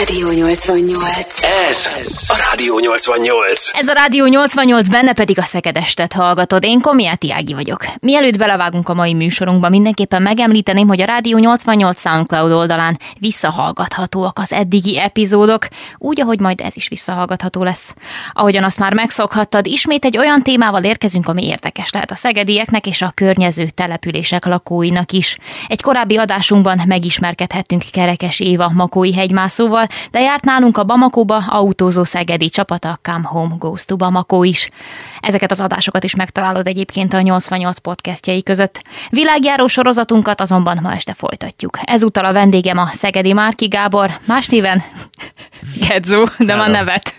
Rádió 88. Ez a Rádió 88. Ez a Rádió 88, benne pedig a Szekedestet hallgatod. Én Komiáti Ági vagyok. Mielőtt belevágunk a mai műsorunkba, mindenképpen megemlíteném, hogy a Rádió 88 SoundCloud oldalán visszahallgathatóak az eddigi epizódok, úgy, ahogy majd ez is visszahallgatható lesz. Ahogyan azt már megszokhattad, ismét egy olyan témával érkezünk, ami érdekes lehet a szegedieknek és a környező települések lakóinak is. Egy korábbi adásunkban megismerkedhettünk Kerekes Éva Makói hegymászóval, de járt nálunk a Bamakóba autózó szegedi csapata Come Home Goes to Bamako is. Ezeket az adásokat is megtalálod egyébként a 88 podcastjai között. Világjáró sorozatunkat azonban ma este folytatjuk. Ezúttal a vendégem a Szegedi Márki Gábor, más néven Gedzó, de van nevet.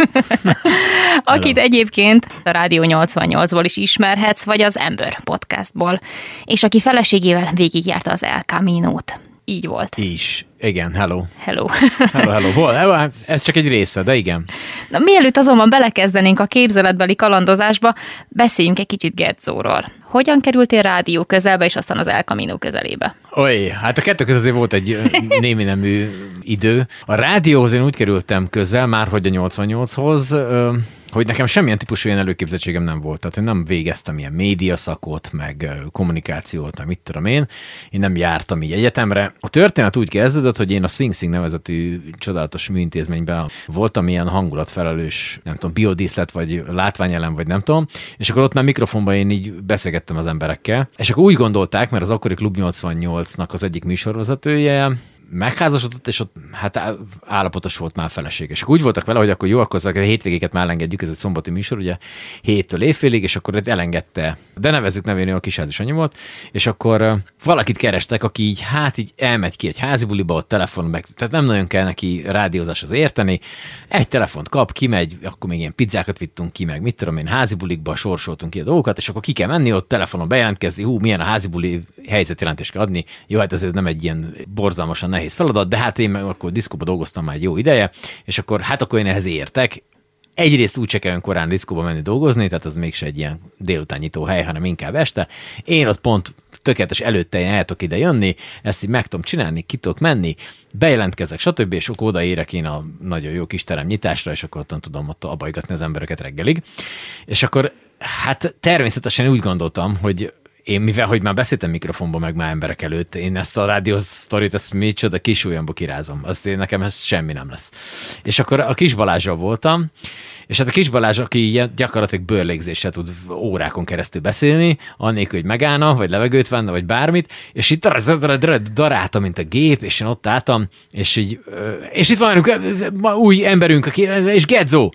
Akit egyébként a Rádió 88-ból is ismerhetsz, vagy az Ember podcastból, és aki feleségével végigjárta az El Camino-t. Így volt. Is. Igen, hello. Hello. Hello, hello. Vol, ez csak egy része, de igen. Na, mielőtt azonban belekezdenénk a képzeletbeli kalandozásba, beszéljünk egy kicsit Gedzóról. Hogyan kerültél rádió közelbe, és aztán az El Camino közelébe? Oly, hát a kettő között volt egy némi nemű idő. A rádióhoz én úgy kerültem közel, már hogy a 88-hoz, ö, hogy nekem semmilyen típusú ilyen előképzettségem nem volt. Tehát én nem végeztem ilyen médiaszakot, meg kommunikációt, meg mit tudom én. Én nem jártam így egyetemre. A történet úgy kezdődött, hogy én a Sing Sing nevezetű csodálatos műintézményben voltam ilyen hangulatfelelős, nem tudom, biodíszlet, vagy látványelem, vagy nem tudom, és akkor ott már mikrofonban én így beszélgettem az emberekkel, és akkor úgy gondolták, mert az akkori Klub 88-nak az egyik műsorvezetője, megházasodott, és ott hát állapotos volt már feleség. És úgy voltak vele, hogy akkor jó, akkor a hétvégéket már elengedjük, ez egy szombati műsor, ugye héttől évfélig, és akkor elengedte, de nevezzük nevén, a kisházis annyi volt, és akkor valakit kerestek, aki így, hát így elmegy ki egy házi buliba, ott telefon meg, tehát nem nagyon kell neki rádiózáshoz érteni, egy telefont kap, kimegy, akkor még ilyen pizzákat vittünk ki, meg mit tudom én, házi bulikba sorsoltunk ki a dolgokat, és akkor ki kell menni, ott telefonon bejelentkezni, hú, milyen a házi buli helyzetjelentést kell adni. Jó, hát ez nem egy ilyen borzalmasan nehéz feladat, de hát én meg akkor diszkóba dolgoztam már egy jó ideje, és akkor hát akkor én ehhez értek. Egyrészt úgy se kell olyan korán diszkóba menni dolgozni, tehát az mégse egy ilyen délután nyitó hely, hanem inkább este. Én ott pont tökéletes előtte én el tudok ide jönni, ezt így meg tudom csinálni, ki tudok menni, bejelentkezek, stb. és akkor odaérek én a nagyon jó kis terem nyitásra, és akkor ottan tudom ott abajgatni az embereket reggelig. És akkor hát természetesen úgy gondoltam, hogy én mivel, hogy már beszéltem mikrofonba, meg már emberek előtt, én ezt a rádió sztorit, ezt micsoda kis ujjamba kirázom. Azt én, nekem ez semmi nem lesz. És akkor a kis Balázsral voltam, és hát a kis Balázs, aki gyakorlatilag bőrlégzéssel tud órákon keresztül beszélni, annélkül, hogy megállna, vagy levegőt venne, vagy bármit, és itt darálta, mint a gép, és én ott álltam, és így, és itt van új emberünk, aki, és Gedzó,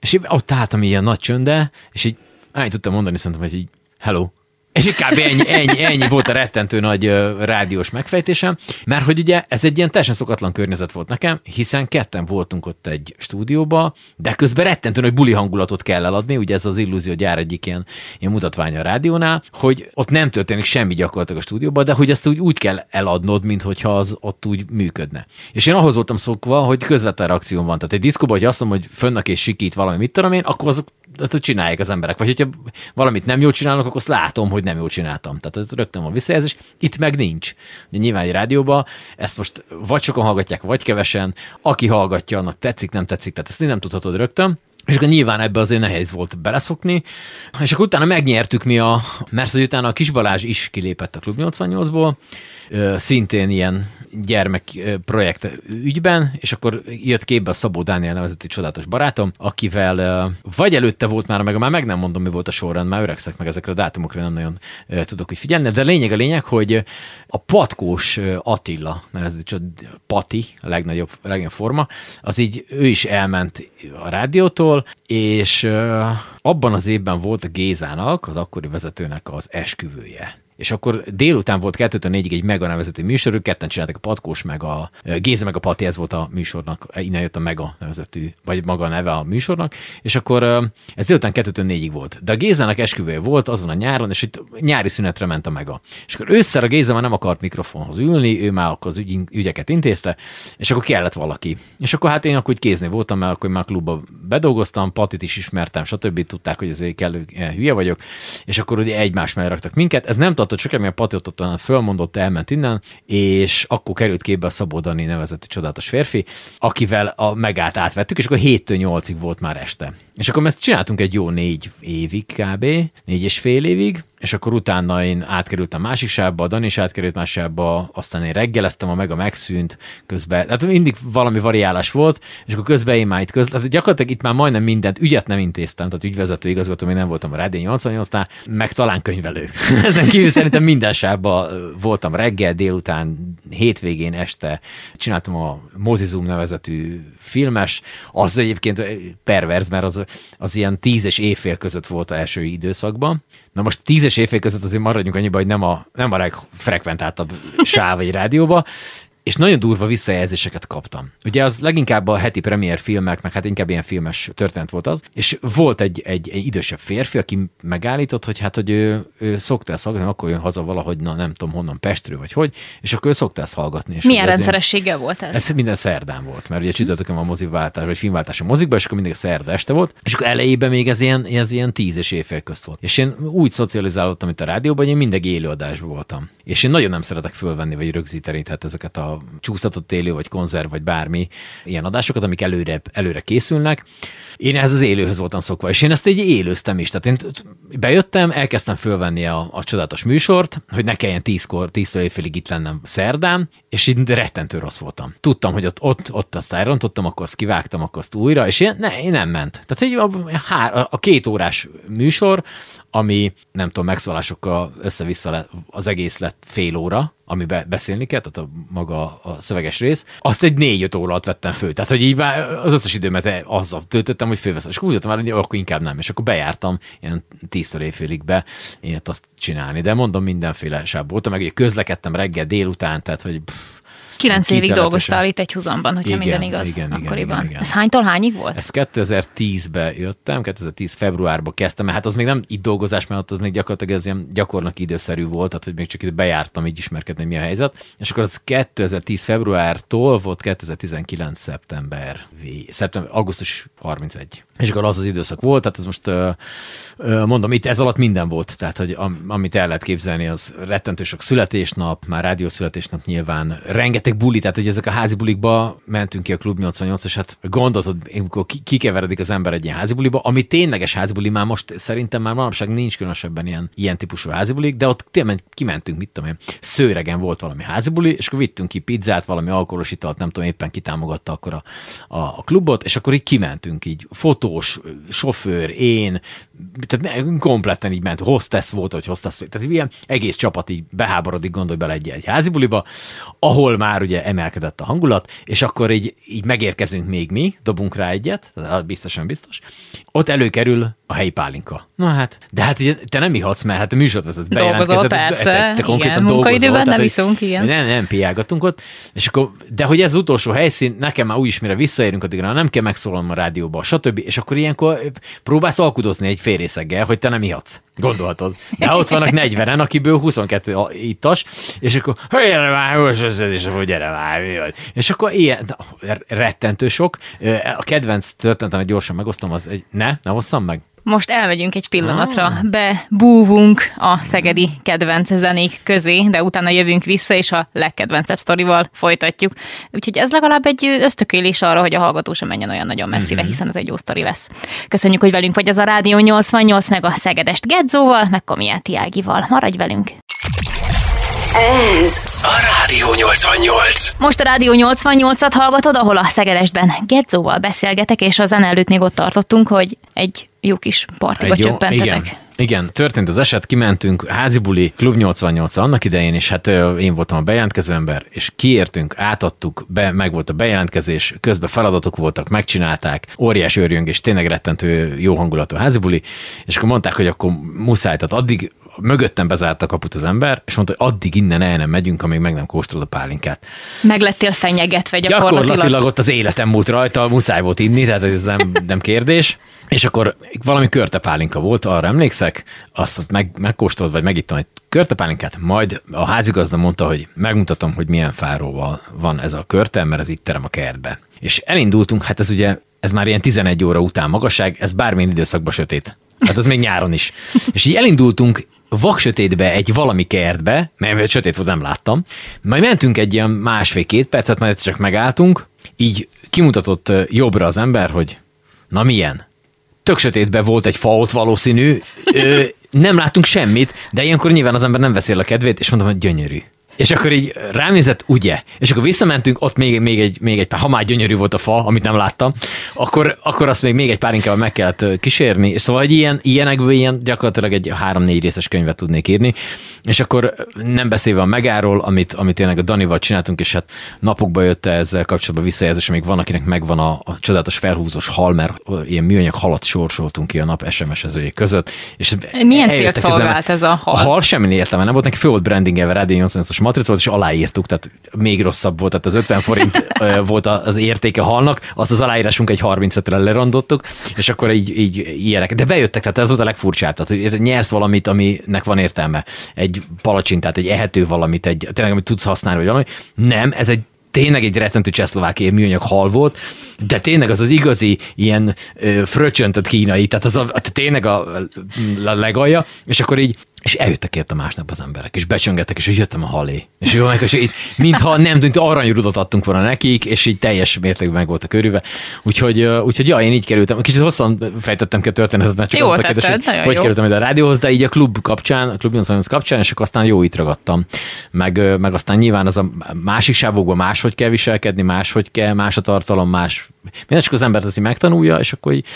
és ott álltam ilyen nagy csönde, és így annyit tudtam mondani, szerintem, hogy így, hello, és kb. ennyi, ennyi, ennyi volt a rettentő nagy rádiós megfejtésem, mert hogy ugye ez egy ilyen teljesen szokatlan környezet volt nekem, hiszen ketten voltunk ott egy stúdióba, de közben rettentő nagy buli hangulatot kell eladni, ugye ez az illúzió gyár egyik ilyen, ilyen mutatványa a rádiónál, hogy ott nem történik semmi gyakorlatilag a stúdióban, de hogy ezt úgy, úgy kell eladnod, mintha az ott úgy működne. És én ahhoz voltam szokva, hogy közvetlen reakcióm van. Tehát egy diszkóban, hogy azt mondom, hogy fönnek és sikít valami, mit tudom én, akkor azok azt csinálják az emberek. Vagy hogyha valamit nem jól csinálnak, akkor azt látom, hogy nem jól csináltam. Tehát ez rögtön van visszajelzés. Itt meg nincs. Nyilván egy rádióban ezt most vagy sokan hallgatják, vagy kevesen. Aki hallgatja, annak tetszik, nem tetszik. Tehát ezt nem tudhatod rögtön. És akkor nyilván ebbe azért nehéz volt beleszokni. És akkor utána megnyertük mi a, mert hogy utána a Kis Balázs is kilépett a Klub 88-ból, ö, szintén ilyen gyermek ö, projekt ügyben, és akkor jött képbe a Szabó Dániel nevezetű csodálatos barátom, akivel vagy előtte volt már, meg már meg nem mondom, mi volt a sorrend, már öregszek meg ezekre a dátumokra, nem nagyon tudok hogy figyelni, de lényeg a lényeg, hogy a Patkós Attila, nevezetű csod- Pati, a legnagyobb, a legnagyobb forma, az így ő is elment a rádiótól, és abban az évben volt a Gézának, az akkori vezetőnek az esküvője. És akkor délután volt 2 4 egy Mega nevezetű műsor, ők ketten csináltak a Patkós, meg a Géza, meg a Pati, ez volt a műsornak, innen jött a Mega nevezetű, vagy maga a neve a műsornak, és akkor ez délután 2 4 volt. De a Gézának esküvője volt azon a nyáron, és itt nyári szünetre ment a Mega. És akkor ősszel a Géza már nem akart mikrofonhoz ülni, ő már akkor az ügy, ügyeket intézte, és akkor kellett valaki. És akkor hát én akkor úgy kézni voltam, mert akkor már klubba bedolgoztam, Patit is ismertem, stb. Tudták, hogy azért kellő hülye vagyok, és akkor ugye egymás mellé raktak minket. Ez nem tartott ott csak a Patiot ott fölmondott, elment innen, és akkor került képbe a Szabó Dani nevezett csodálatos férfi, akivel a megát átvettük, és akkor 7-től 8-ig volt már este. És akkor ezt csináltunk egy jó négy évig kb., négy és fél évig, és akkor utána én átkerültem másik sávba, a Dani is átkerült más sávba, aztán én reggeleztem, a meg a megszűnt közben. Tehát mindig valami variálás volt, és akkor közben én már itt közben, tehát gyakorlatilag itt már majdnem mindent, ügyet nem intéztem, tehát ügyvezető igazgató, még nem voltam a Rádió 88-nál, meg talán könyvelő. Ezen kívül szerintem minden sávban voltam reggel, délután, hétvégén, este, csináltam a Mozizum nevezetű filmes, az egyébként perverz, mert az, az ilyen tíz és évfél között volt a első időszakban, Na most tízes évfél között azért maradjunk annyiba, hogy nem a, nem a legfrekventáltabb sáv egy rádióba, és nagyon durva visszajelzéseket kaptam. Ugye az leginkább a heti premier filmek, meg hát inkább ilyen filmes történet volt az, és volt egy, egy, egy idősebb férfi, aki megállított, hogy hát, hogy ő, ő szokta ezt hallgatni, akkor jön haza valahogy, na nem tudom honnan, Pestről vagy hogy, és akkor ő szokta ezt hallgatni. És Milyen rendszerességgel volt ez? Ez minden szerdán volt, mert ugye csütörtökön a moziváltás, vagy filmváltás a mozikba, és akkor mindig a szerda este volt, és akkor elejében még ez ilyen, ez ilyen tíz és évfél közt volt. És én úgy szocializálódtam itt a rádióban, hogy én mindig élőadásban voltam. És én nagyon nem szeretek fölvenni, vagy rögzíteni tehát ezeket a csúsztatott élő, vagy konzerv, vagy bármi ilyen adásokat, amik előre, előre készülnek. Én ehhez az élőhöz voltam szokva, és én ezt egy élőztem is. Tehát én bejöttem, elkezdtem fölvenni a, a csodálatos műsort, hogy ne kelljen tízkor, tíztől évfélig itt lennem szerdán, és így rettentő rossz voltam. Tudtam, hogy ott, ott, ott azt elrontottam, akkor azt kivágtam, akkor azt újra, és én, ne, nem ment. Tehát egy, a, a, a két órás műsor, ami nem tudom, megszólásokkal össze-vissza lett, az egész lett fél óra, amiben beszélni kell, tehát a maga a szöveges rész, azt egy négy-öt óra alatt vettem föl. Tehát, hogy így már az összes időmet azzal töltöttem, hogy fölveszem. És úgy már, hogy akkor inkább nem. És akkor bejártam ilyen tíztől évfélig be, én azt csinálni. De mondom, mindenféle sább voltam, meg közlekedtem reggel, délután, tehát, hogy pff, Kilenc évig dolgoztál itt egy húzamban, hogyha igen, minden igaz. Igen, akkoriban. Igen, igen. Ez hánytól hányig volt? Ez 2010-ben jöttem, 2010 februárban kezdtem, mert hát az még nem itt dolgozás, mert az még gyakorlatilag ez ilyen gyakornoki időszerű volt, tehát hogy még csak itt bejártam így ismerkedni, mi a helyzet. És akkor az 2010 februártól volt 2019 szeptember, szeptember augusztus 31. És akkor az az időszak volt, tehát ez most mondom, itt ez alatt minden volt, tehát hogy amit el lehet képzelni, az rettentő sok születésnap, már rádió születésnap nyilván, rengeteg buli, tehát hogy ezek a házi bulikba mentünk ki a Klub 88 és hát gondolod, amikor kikeveredik az ember egy ilyen házi buliba, ami tényleges házi buli, már most szerintem már manapság nincs különösebben ilyen, ilyen típusú házi bulik, de ott tényleg kimentünk, mit tudom én, szőregen volt valami házi buli, és akkor vittünk ki pizzát, valami alkoholos italt, nem tudom, éppen kitámogatta akkor a, a, a klubot, és akkor így kimentünk így, fotós, sofőr, én, tehát kompletten így ment, hostess volt, hogy hostess, tehát ilyen egész csapat így beháborodik, gondolj bele egy, egy házi buliba, ahol már ugye emelkedett a hangulat, és akkor így, így megérkezünk még mi, dobunk rá egyet, biztosan biztos, ott előkerül a helyi pálinka. Na hát, de hát ugye, te nem ihatsz, mert hát a műsort vezetsz Dolgozol, persze, te, te, te igen, munkaidőben nem iszunk, igen. Nem, nem piálgatunk ott, és akkor, de hogy ez az utolsó helyszín, nekem már úgyis mire visszaérünk, addigra nem kell megszólalnom a rádióba, stb. És akkor ilyenkor próbálsz alkudozni egy félrészeggel, hogy te nem ihatsz. Gondolhatod. De ott vannak 40-en, akiből 22 ittas, és akkor, hogy gyere már, és hogy gyere már, És akkor ilyen, rettentő sok. A kedvenc történetem, gyorsan megosztom, az egy, ne, ne hosszam meg? Most elmegyünk egy pillanatra, ah. bebúvunk a szegedi kedvenc zenék közé, de utána jövünk vissza, és a legkedvencebb sztorival folytatjuk. Úgyhogy ez legalább egy ösztökélés arra, hogy a hallgató sem menjen olyan nagyon messzire, mm-hmm. hiszen ez egy jó sztori lesz. Köszönjük, hogy velünk vagy az a Rádió 88, meg a Szegedest Gedzóval, meg Komiáti Ágival. Maradj velünk! Ez a Rádió 88. Most a Rádió 88-at hallgatod, ahol a Szegedestben Gedzóval beszélgetek, és a zene előtt még ott tartottunk, hogy egy jó kis partiba jó, csöppentetek. Igen. Igen, történt az eset, kimentünk házibuli Klub 88 annak idején, és hát én voltam a bejelentkező ember, és kiértünk, átadtuk, be, meg volt a bejelentkezés, közben feladatok voltak, megcsinálták, óriás és tényleg rettentő jó hangulatú házibuli, és akkor mondták, hogy akkor muszáj, tehát addig mögöttem bezárt a kaput az ember, és mondta, hogy addig innen el nem megyünk, amíg meg nem kóstolod a pálinkát. Meg lettél fenyegetve gyakorlatilag. Gyakorlatilag ott az életem múlt rajta, muszáj volt inni, tehát ez nem, nem kérdés. És akkor valami körtepálinka volt, arra emlékszek, azt meg, megkóstolt, vagy megittam egy körtepálinkát, majd a házigazda mondta, hogy megmutatom, hogy milyen fáróval van ez a körte, mert ez itt terem a kertbe. És elindultunk, hát ez ugye, ez már ilyen 11 óra után magasság, ez bármilyen időszakban sötét. Hát ez még nyáron is. És így elindultunk vaksötétbe egy valami kertbe, mert sötét volt, nem láttam, majd mentünk egy ilyen másfél-két percet, majd csak megálltunk, így kimutatott jobbra az ember, hogy na milyen? Tök sötétben volt egy fa ott valószínű, ö, nem láttunk semmit, de ilyenkor nyilván az ember nem veszi el a kedvét, és mondom, hogy gyönyörű. És akkor így ránézett, ugye? És akkor visszamentünk, ott még, még, egy, még egy pár, ha már gyönyörű volt a fa, amit nem láttam, akkor, akkor azt még, még egy pár inkább meg kellett kísérni. És szóval egy ilyen, ilyenekből ilyen gyakorlatilag egy három-négy részes könyvet tudnék írni. És akkor nem beszélve a megáról, amit, amit tényleg a Danival csináltunk, és hát napokba jött ezzel kapcsolatban visszajelzés, még van, akinek megvan a, a csodálatos felhúzós hal, mert ilyen műanyag halat sorsoltunk ki a nap SMS-ezőjé között. És Milyen célt szolgált ez a hal? A hal semmi értelme nem volt, neki föl volt brandingelve 88-as matrica volt, és aláírtuk, tehát még rosszabb volt, tehát az 50 forint volt az értéke halnak, azt az aláírásunk egy 35-re lerondottuk, és akkor így, így ilyenek. De bejöttek, tehát ez volt a legfurcsább, tehát hogy nyersz valamit, aminek van értelme. Egy palacsintát, egy ehető valamit, egy, tényleg, amit tudsz használni, vagy valami. Nem, ez egy tényleg egy rettentő csehszlovákiai műanyag hal volt, de tényleg az az igazi ilyen ö, fröccsöntött kínai, tehát az a, a, tényleg a, a legalja, és akkor így és eljöttek érte másnap az emberek, és becsöngettek, és így jöttem a halé. És jó, és így, mintha nem, mint aranyrudat adtunk volna nekik, és így teljes mértékben meg voltak körülve. Úgyhogy, úgyhogy ja, én így kerültem. Kicsit hosszan fejtettem ki a történetet, mert csak Jól az a kérdés, hogy, hogy jó. kerültem ide a rádióhoz, de így a klub kapcsán, a klub 88 kapcsán, és akkor aztán jó itt ragadtam. Meg, meg aztán nyilván az a másik sávokban máshogy kell viselkedni, máshogy kell, más a tartalom, más. Minden csak az embert így megtanulja, és akkor így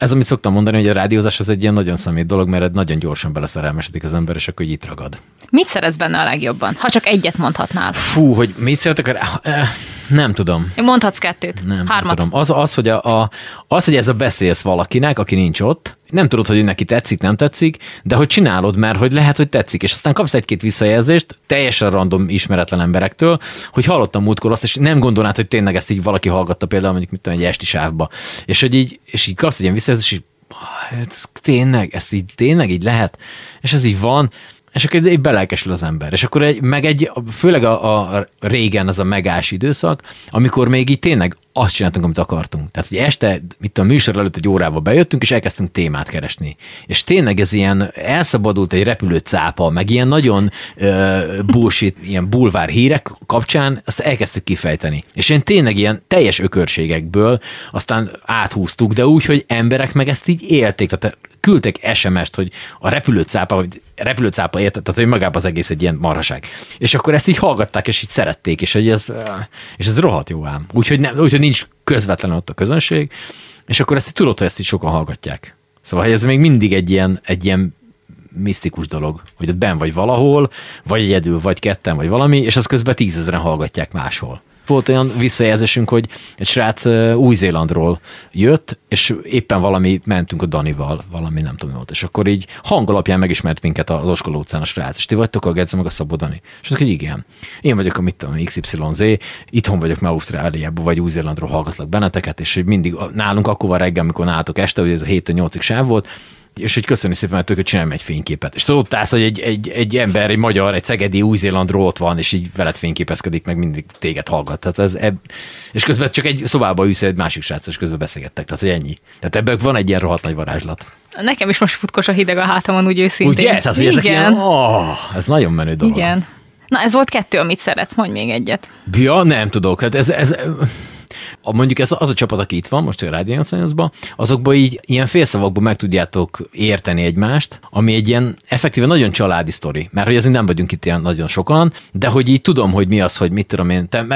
ez, amit szoktam mondani, hogy a rádiózás az egy ilyen nagyon szemét dolog, mert nagyon gyorsan beleszerelmesedik az ember, és akkor így itt ragad. Mit szeretsz benne a legjobban? Ha csak egyet mondhatnál. Fú, hogy mit szeretek a eh, Nem tudom. Mondhatsz kettőt. Nem, nem Hármat. tudom. Az, az, hogy a, a, az, hogy ez a beszélsz valakinek, aki nincs ott, nem tudod, hogy neki tetszik, nem tetszik, de hogy csinálod, mert hogy lehet, hogy tetszik, és aztán kapsz egy-két visszajelzést, teljesen random ismeretlen emberektől, hogy hallottam múltkor azt, és nem gondolnád, hogy tényleg ezt így valaki hallgatta például mondjuk mit tudom, egy esti sávba. És hogy így, és így kapsz egy ilyen visszajelzést, és így, "Ah, ez tényleg, ezt így tényleg így lehet, és ez így van, és akkor így belelkesül az ember. És akkor egy, meg egy, főleg a, a régen az a megás időszak, amikor még így tényleg azt csináltunk, amit akartunk. Tehát, hogy este, itt a műsor előtt egy órával bejöttünk, és elkezdtünk témát keresni. És tényleg ez ilyen elszabadult egy repülő cápa, meg ilyen nagyon uh, bullshit, ilyen bulvár hírek kapcsán, azt elkezdtük kifejteni. És én tényleg ilyen teljes ökörségekből aztán áthúztuk, de úgy, hogy emberek meg ezt így élték. Tehát küldtek SMS-t, hogy a repülőcápa, vagy repülőcápa érted, tehát hogy magában az egész egy ilyen marhaság. És akkor ezt így hallgatták, és így szerették, és, hogy ez, és ez rohadt jó ám. Úgyhogy, nem, úgyhogy nincs közvetlenül ott a közönség, és akkor ezt így tudod, hogy ezt így sokan hallgatják. Szóval hogy ez még mindig egy ilyen, egy ilyen misztikus dolog, hogy ott ben vagy valahol, vagy egyedül, vagy ketten, vagy valami, és az közben tízezeren hallgatják máshol. Volt olyan visszajelzésünk, hogy egy srác Új-Zélandról jött, és éppen valami, mentünk a Danival, valami nem tudom volt, és akkor így hang alapján megismert minket az Oskoló utcán a srác, és ti vagytok a Gedző meg a Szabó Dani. És azt hogy igen. Én vagyok a mit tudom, XYZ, itthon vagyok, mert Ausztráliában vagy Új-Zélandról hallgatlak benneteket, és mindig nálunk akkor van reggel, amikor nálatok este, hogy ez a 7-8-ig sáv volt, és hogy köszönni szépen, mert tök, csinálj egy fényképet. És tudod, állsz, hogy egy, egy, egy, ember, egy magyar, egy szegedi Új-Zélandról ott van, és így veled fényképezkedik, meg mindig téged hallgat. Tehát ez, eb... És közben csak egy szobába ülsz egy másik srác, és közben beszélgettek. Tehát, hogy ennyi. Tehát ebben van egy ilyen rohadt nagy varázslat. Nekem is most futkos a hideg a hátamon, úgy őszintén. Ugye? Tehát, hogy ezek ilyen, oh, ez nagyon menő dolog. Igen. Na, ez volt kettő, amit szeretsz, mondj még egyet. Ja, nem tudok. Hát ez, ez, a, mondjuk ez az a csapat, aki itt van, most a Rádió 88 azokban így ilyen félszavakban meg tudjátok érteni egymást, ami egy ilyen effektíve nagyon családi sztori, mert hogy azért nem vagyunk itt ilyen nagyon sokan, de hogy így tudom, hogy mi az, hogy mit tudom én, te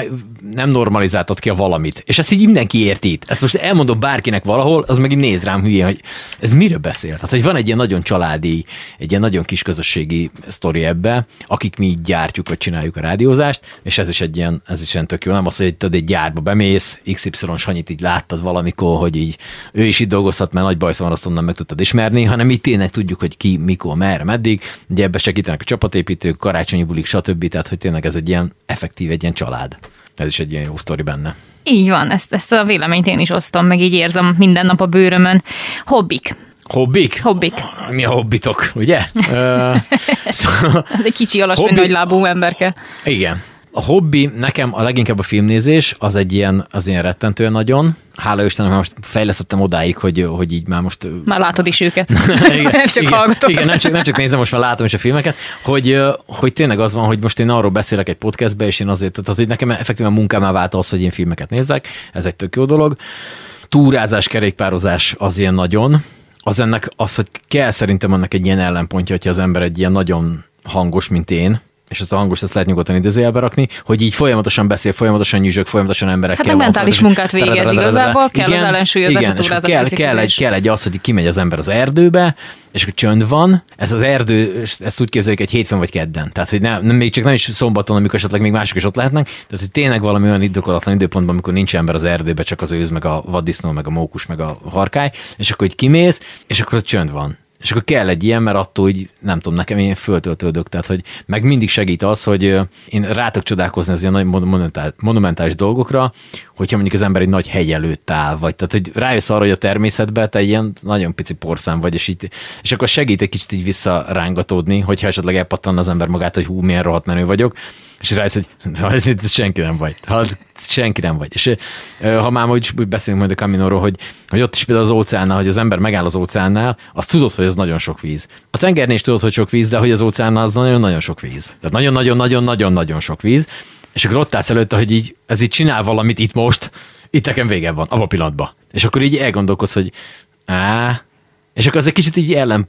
nem normalizáltad ki a valamit. És ezt így mindenki érti itt. Ezt most elmondom bárkinek valahol, az meg így néz rám hülyén, hogy ez miről beszél. Tehát, hogy van egy ilyen nagyon családi, egy ilyen nagyon kis közösségi sztori ebbe, akik mi így gyártjuk, vagy csináljuk a rádiózást, és ez is egy ilyen, ez is ilyen tök jó. Nem az, hogy tudod, egy gyárba bemész, XY Sanyit így láttad valamikor, hogy így ő is itt dolgozhat, mert nagy bajsz van, azt onnan meg tudtad ismerni, hanem itt tényleg tudjuk, hogy ki, mikor, merre, meddig. Ugye ebbe segítenek a csapatépítők, karácsonyi bulik, stb. Tehát, hogy tényleg ez egy ilyen effektív, egy ilyen család. Ez is egy ilyen jó sztori benne. Így van, ezt, ezt a véleményt én is osztom, meg így érzem minden nap a bőrömön. Hobbik. Hobbik? Hobbik. Mi a hobbitok, ugye? Szóval, Ez egy kicsi, alacsony, Hobbi- nagylábú emberke. igen. A hobbi nekem a leginkább a filmnézés, az egy ilyen, az ilyen rettentően nagyon. Hála Istennek, már most fejlesztettem odáig, hogy, hogy így már most... Már látod is őket. igen, nem csak igen, hallgatok. Igen, nem csak, nem csak nézem, most már látom is a filmeket, hogy, hogy tényleg az van, hogy most én arról beszélek egy podcastbe, és én azért, tehát hogy nekem effektíven munkámá vált az, hogy én filmeket nézzek, ez egy tök jó dolog. Túrázás, kerékpározás az ilyen nagyon, az ennek az, hogy kell szerintem annak egy ilyen ellenpontja, hogyha az ember egy ilyen nagyon hangos, mint én, és ezt a hangos ezt lehet nyugodtan idézőjelbe rakni, hogy így folyamatosan beszél, folyamatosan nyüzsök, folyamatosan emberekkel. Hát meg mentális munkát végez igazából, kell igen, az ellensúlyozás, igen, és kell, kell, egy, kell egy az, hogy kimegy az ember az erdőbe, és akkor csönd van, ez az erdő, ezt úgy képzeljük egy hétfőn vagy kedden. Tehát, hogy nem, nem, még csak nem is szombaton, amikor esetleg még mások is ott lehetnek. Tehát, hogy tényleg valami olyan indokolatlan időpontban, amikor nincs ember az erdőbe, csak az őz, meg a vaddisznó, meg a mókus, meg a harkály, és akkor hogy kimész, és akkor ott csönd van. És akkor kell egy ilyen, mert attól, hogy nem tudom, nekem én föltöltődök. Tehát, hogy meg mindig segít az, hogy én rátok csodálkozni az ilyen nagy monumentális dolgokra, hogyha mondjuk az ember egy nagy hegy előtt áll, vagy tehát, hogy rájössz arra, hogy a természetben te ilyen nagyon pici porszám vagy, és, így, és akkor segít egy kicsit így visszarángatódni, hogyha esetleg elpattan az ember magát, hogy hú, milyen rohadt menő vagyok, és rájössz, hogy "Hát, senki nem vagy. Hát, senki nem vagy. És ha már úgy beszélünk majd a Caminóról, hogy, hogy ott is például az óceánnál, hogy az ember megáll az óceánnál, azt tudod, hogy ez nagyon sok víz. A tengernél is tudod, hogy sok víz, de hogy az óceánnál az nagyon-nagyon sok víz. Tehát nagyon-nagyon-nagyon-nagyon-nagyon sok víz. És akkor ott állsz előtte, hogy így, ez így csinál valamit itt most, itt nekem vége van, abban a pillanatban. És akkor így elgondolkodsz, hogy á, és akkor az egy kicsit így ellen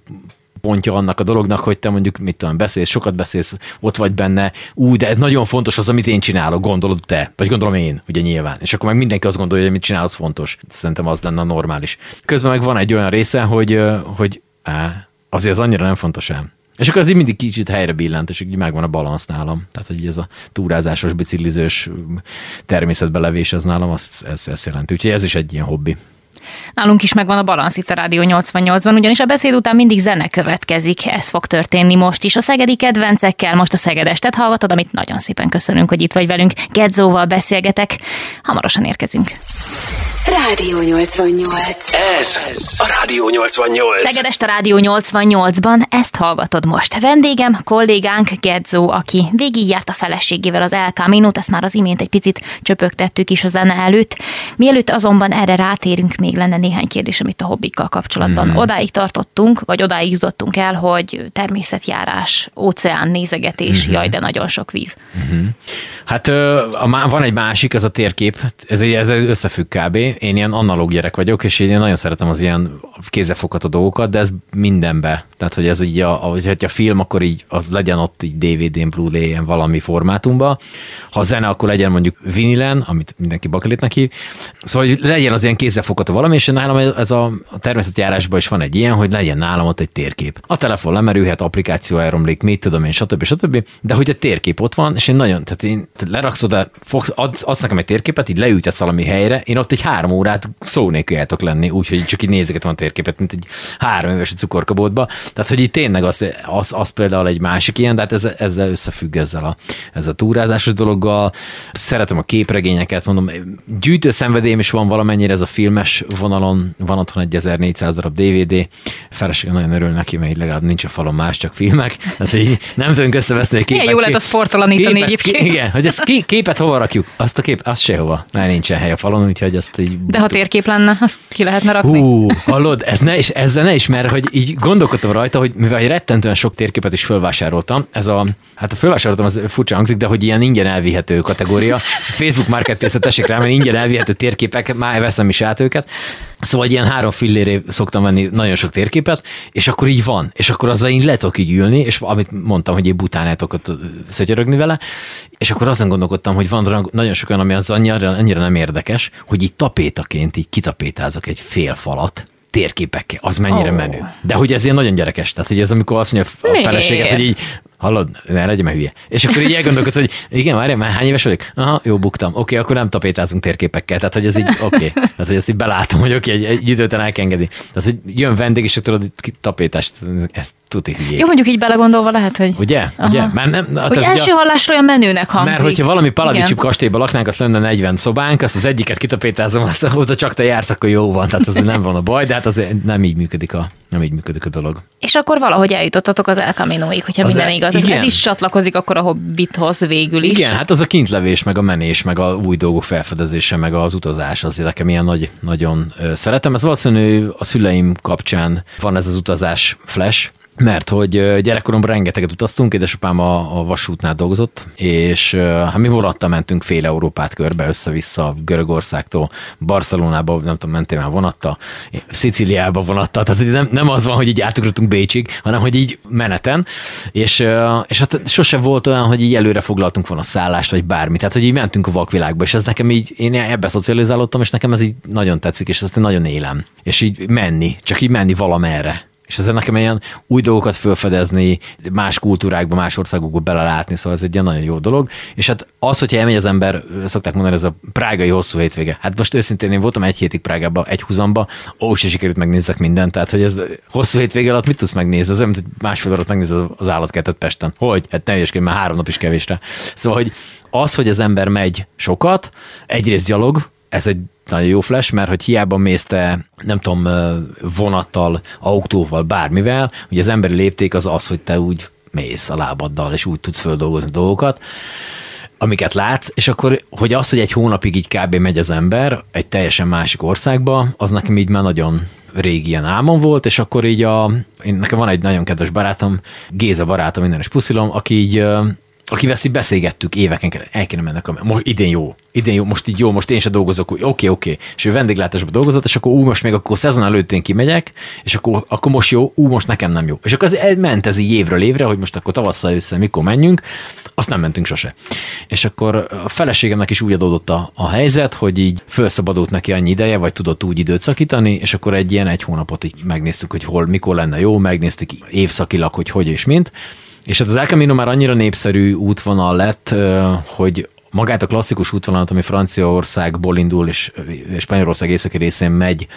pontja annak a dolognak, hogy te mondjuk, mit tudom, beszélsz, sokat beszélsz, ott vagy benne, úgy, de ez nagyon fontos az, amit én csinálok, gondolod te, vagy gondolom én, ugye nyilván. És akkor meg mindenki azt gondolja, hogy amit csinál, az fontos. Szerintem az lenne normális. Közben meg van egy olyan része, hogy, hogy á, azért az annyira nem fontos ám. És akkor az így mindig kicsit helyre billent, és így megvan a balansz nálam. Tehát, hogy ez a túrázásos, biciklizős természetbe levés, ez nálam azt, ez, ez jelenti. Úgyhogy ez is egy ilyen hobbi. Nálunk is megvan a balansz itt a Rádió 88-ban, ugyanis a beszéd után mindig zene következik. Ez fog történni most is. A szegedi kedvencekkel, most a Szegedestet hallgatod, amit nagyon szépen köszönünk, hogy itt vagy velünk. Gedzóval beszélgetek. Hamarosan érkezünk. Rádió 88. Ez a Rádió 88. Szegedest a Rádió 88-ban, ezt hallgatod most. Vendégem, kollégánk Gedzó, aki végigjárt a feleségével az El Camino-t, ezt már az imént egy picit csöpögtettük is a zene előtt. Mielőtt azonban erre rátérünk, még lenne néhány kérdés, amit a hobbikkal kapcsolatban. Mm. Odáig tartottunk, vagy odáig jutottunk el, hogy természetjárás, óceán nézegetés, mm. jaj, de nagyon sok víz. Hát ö, a, van egy másik, ez a térkép, ez, ez összefügg kb. Én ilyen analóg gyerek vagyok, és én nagyon szeretem az ilyen kézzelfogható dolgokat, de ez mindenbe. Tehát, hogy ez így, a, a, hogyha a film, akkor így az legyen ott így DVD-n, Blu-ray-en valami formátumban. Ha zene, akkor legyen mondjuk vinilen, amit mindenki bakelitnek hív. Szóval, hogy legyen az ilyen kézzelfogható valami, és nálam ez a, a természetjárásban is van egy ilyen, hogy legyen nálam ott egy térkép. A telefon lemerülhet, applikáció elromlik, mit tudom én, stb. stb. De hogy a térkép ott van, és én nagyon, tehát én tehát leraksz oda, fogsz, adsz, adsz nekem egy térképet, így leültetsz valami helyre, én ott egy három órát szó nélkül lenni, úgyhogy csak így nézegetem a térképet, mint egy három éves cukorkabótba. Tehát, hogy így tényleg az, az, az például egy másik ilyen, de hát ez, ezzel összefügg ezzel a, ezzel a túrázásos dologgal. Szeretem a képregényeket, mondom, gyűjtő szenvedélyem is van valamennyire ez a filmes vonalon, van otthon egy 1400 darab DVD, feleségem nagyon örül neki, mert így legalább nincs a falon más, csak filmek. Tehát így nem tudunk összeveszni egy képet. Milyen jó lett a sportalanítani képet, egyébként. Igen, hogy ezt ki, képet hova rakjuk? Azt a kép, azt sehova, mert nincsen hely a falon, úgyhogy azt így... De ha térkép lenne, azt ki lehetne rakni. Hú, hallod, ez ne is, ezzel ne is, mert hogy így gondolkodtam rajta, hogy mivel hogy rettentően sok térképet is fölvásároltam, ez a, hát a fölvásároltam, az furcsa hangzik, de hogy ilyen ingyen elvihető kategória. Facebook Marketplace-et tessék rá, mert ingyen elvihető térképek, már veszem is át őket. Szóval ilyen három fillére szoktam venni nagyon sok térképet, és akkor így van. És akkor azzal én le tudok így ülni, és amit mondtam, hogy egy bután tudok ott szötyörögni vele, és akkor azon gondolkodtam, hogy van nagyon sok olyan, ami az annyira, annyira nem érdekes, hogy így tapétaként így kitapétázok egy fél falat, térképekkel, az mennyire oh. menő. De hogy ez ilyen nagyon gyerekes, tehát hogy ez amikor azt mondja a Miért? feleséget, hogy így Hallod, ne legyen már hülye. És akkor így elgondolkodsz, hogy igen, várjál, már hány éves vagyok? Aha, jó, buktam. Oké, okay, akkor nem tapétázunk térképekkel. Tehát, hogy ez így, oké. Okay. Tehát, hogy ezt így belátom, hogy oké, okay, egy, egy idő után el kell engedni. Tehát, hogy jön vendég, és akkor tudod, tapétást, ezt tuti hülyék. Jó, mondjuk így belegondolva lehet, hogy... Ugye? Aha. Ugye? Már nem, na, Hogy első hallásra olyan menőnek hangzik. mert hogyha valami Palavicsi Igen. kastélyban laknánk, azt lenne 40 szobánk, azt az egyiket kitapétázom, azt oda csak te jársz, akkor jó van, tehát az nem van a baj, de hát azért nem így működik a nem így működik a dolog. És akkor valahogy eljutottatok az El Caminoig, hogyha Az minden el- igaz. Ez, igen. ez is csatlakozik akkor a Hobbithoz végül is. Igen, hát az a kintlevés, meg a menés, meg a új dolgok felfedezése, meg az utazás, az nekem ilyen nagy, nagyon szeretem. Ez valószínű a szüleim kapcsán van ez az utazás flash, mert hogy gyerekkoromban rengeteget utaztunk, édesapám a, a vasútnál dolgozott, és hát mi vonattal mentünk fél Európát körbe, össze-vissza Görögországtól, Barcelonába, nem tudom, mentél már vonattal, Sziciliába vonattal, tehát nem, nem az van, hogy így átugrottunk Bécsig, hanem hogy így meneten, és, és hát sose volt olyan, hogy így előre foglaltunk volna szállást, vagy bármi, tehát hogy így mentünk a vakvilágba, és ez nekem így, én ebbe szocializálódtam, és nekem ez így nagyon tetszik, és ezt nagyon élem. És így menni, csak így menni valamerre. És ez nekem ilyen új dolgokat felfedezni, más kultúrákba, más országokba belelátni, szóval ez egy ilyen nagyon jó dolog. És hát az, hogyha elmegy az ember, szokták mondani, ez a prágai hosszú hétvége. Hát most őszintén én voltam egy hétig Prágába, egy húzamba, ó, se sikerült megnézzek mindent, tehát hogy ez hosszú hétvége alatt mit tudsz megnézni? Ez olyan, mint hogy másfél órát megnézed az állatkertet Pesten. Hogy? Hát hülyeskedj, már három nap is kevésre. Szóval, hogy az, hogy az ember megy sokat, egyrészt gyalog, ez egy nagyon jó flash, mert hogy hiába mész te, nem tudom, vonattal, autóval, bármivel, hogy az emberi lépték az az, hogy te úgy mész a lábaddal, és úgy tudsz földolgozni dolgokat, amiket látsz, és akkor, hogy az, hogy egy hónapig így kb. megy az ember egy teljesen másik országba, az nekem így már nagyon régi ilyen álmom volt, és akkor így a, én, nekem van egy nagyon kedves barátom, Géza barátom, minden is puszilom, aki így akivel ezt így beszélgettük éveken el kéne mennek, most idén jó, idén jó, most így jó, most én se dolgozok, oké, oké, és ő vendéglátásban dolgozott, és akkor ú, most még akkor szezon előtt én kimegyek, és akkor, akkor most jó, ú, most nekem nem jó. És akkor az ment ez így évről évre, hogy most akkor tavasszal össze, mikor menjünk, azt nem mentünk sose. És akkor a feleségemnek is úgy adódott a, a helyzet, hogy így felszabadult neki annyi ideje, vagy tudott úgy időt szakítani, és akkor egy ilyen egy hónapot így megnéztük, hogy hol, mikor lenne jó, megnéztük évszakilag, hogy hogy és mint. És hát az El Camino már annyira népszerű útvonal lett, hogy magát a klasszikus útvonalat, ami Franciaországból indul, és Spanyolország északi részén megy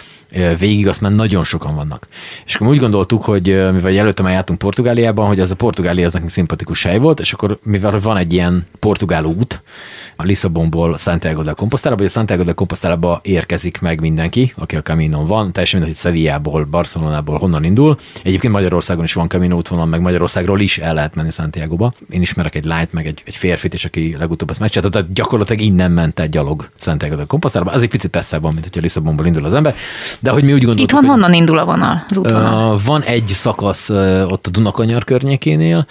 végig, azt már nagyon sokan vannak. És akkor úgy gondoltuk, hogy mivel előtte már jártunk Portugáliában, hogy az a Portugália az nekünk szimpatikus hely volt, és akkor mivel van egy ilyen portugál út, a Lisszabonból Santiago de Compostela, vagy a Santiago de Compostela érkezik meg mindenki, aki a Caminon van, teljesen mindegy, hogy Sevillából, Barcelonából honnan indul. Egyébként Magyarországon is van Camino útvonal, meg Magyarországról is el lehet menni Santiagoba. Én ismerek egy lányt, meg egy, egy férfit, és aki legutóbb ezt megcsinálta, tehát gyakorlatilag innen ment egy gyalog Santiago de Compostela. Az egy picit messzebb van, mint hogyha Lisszabonból indul az ember. De hogy mi úgy gondoltuk, Itthon honnan indul a vonal, az útvonal? Van egy szakasz ott a Dunakanyar környékénél,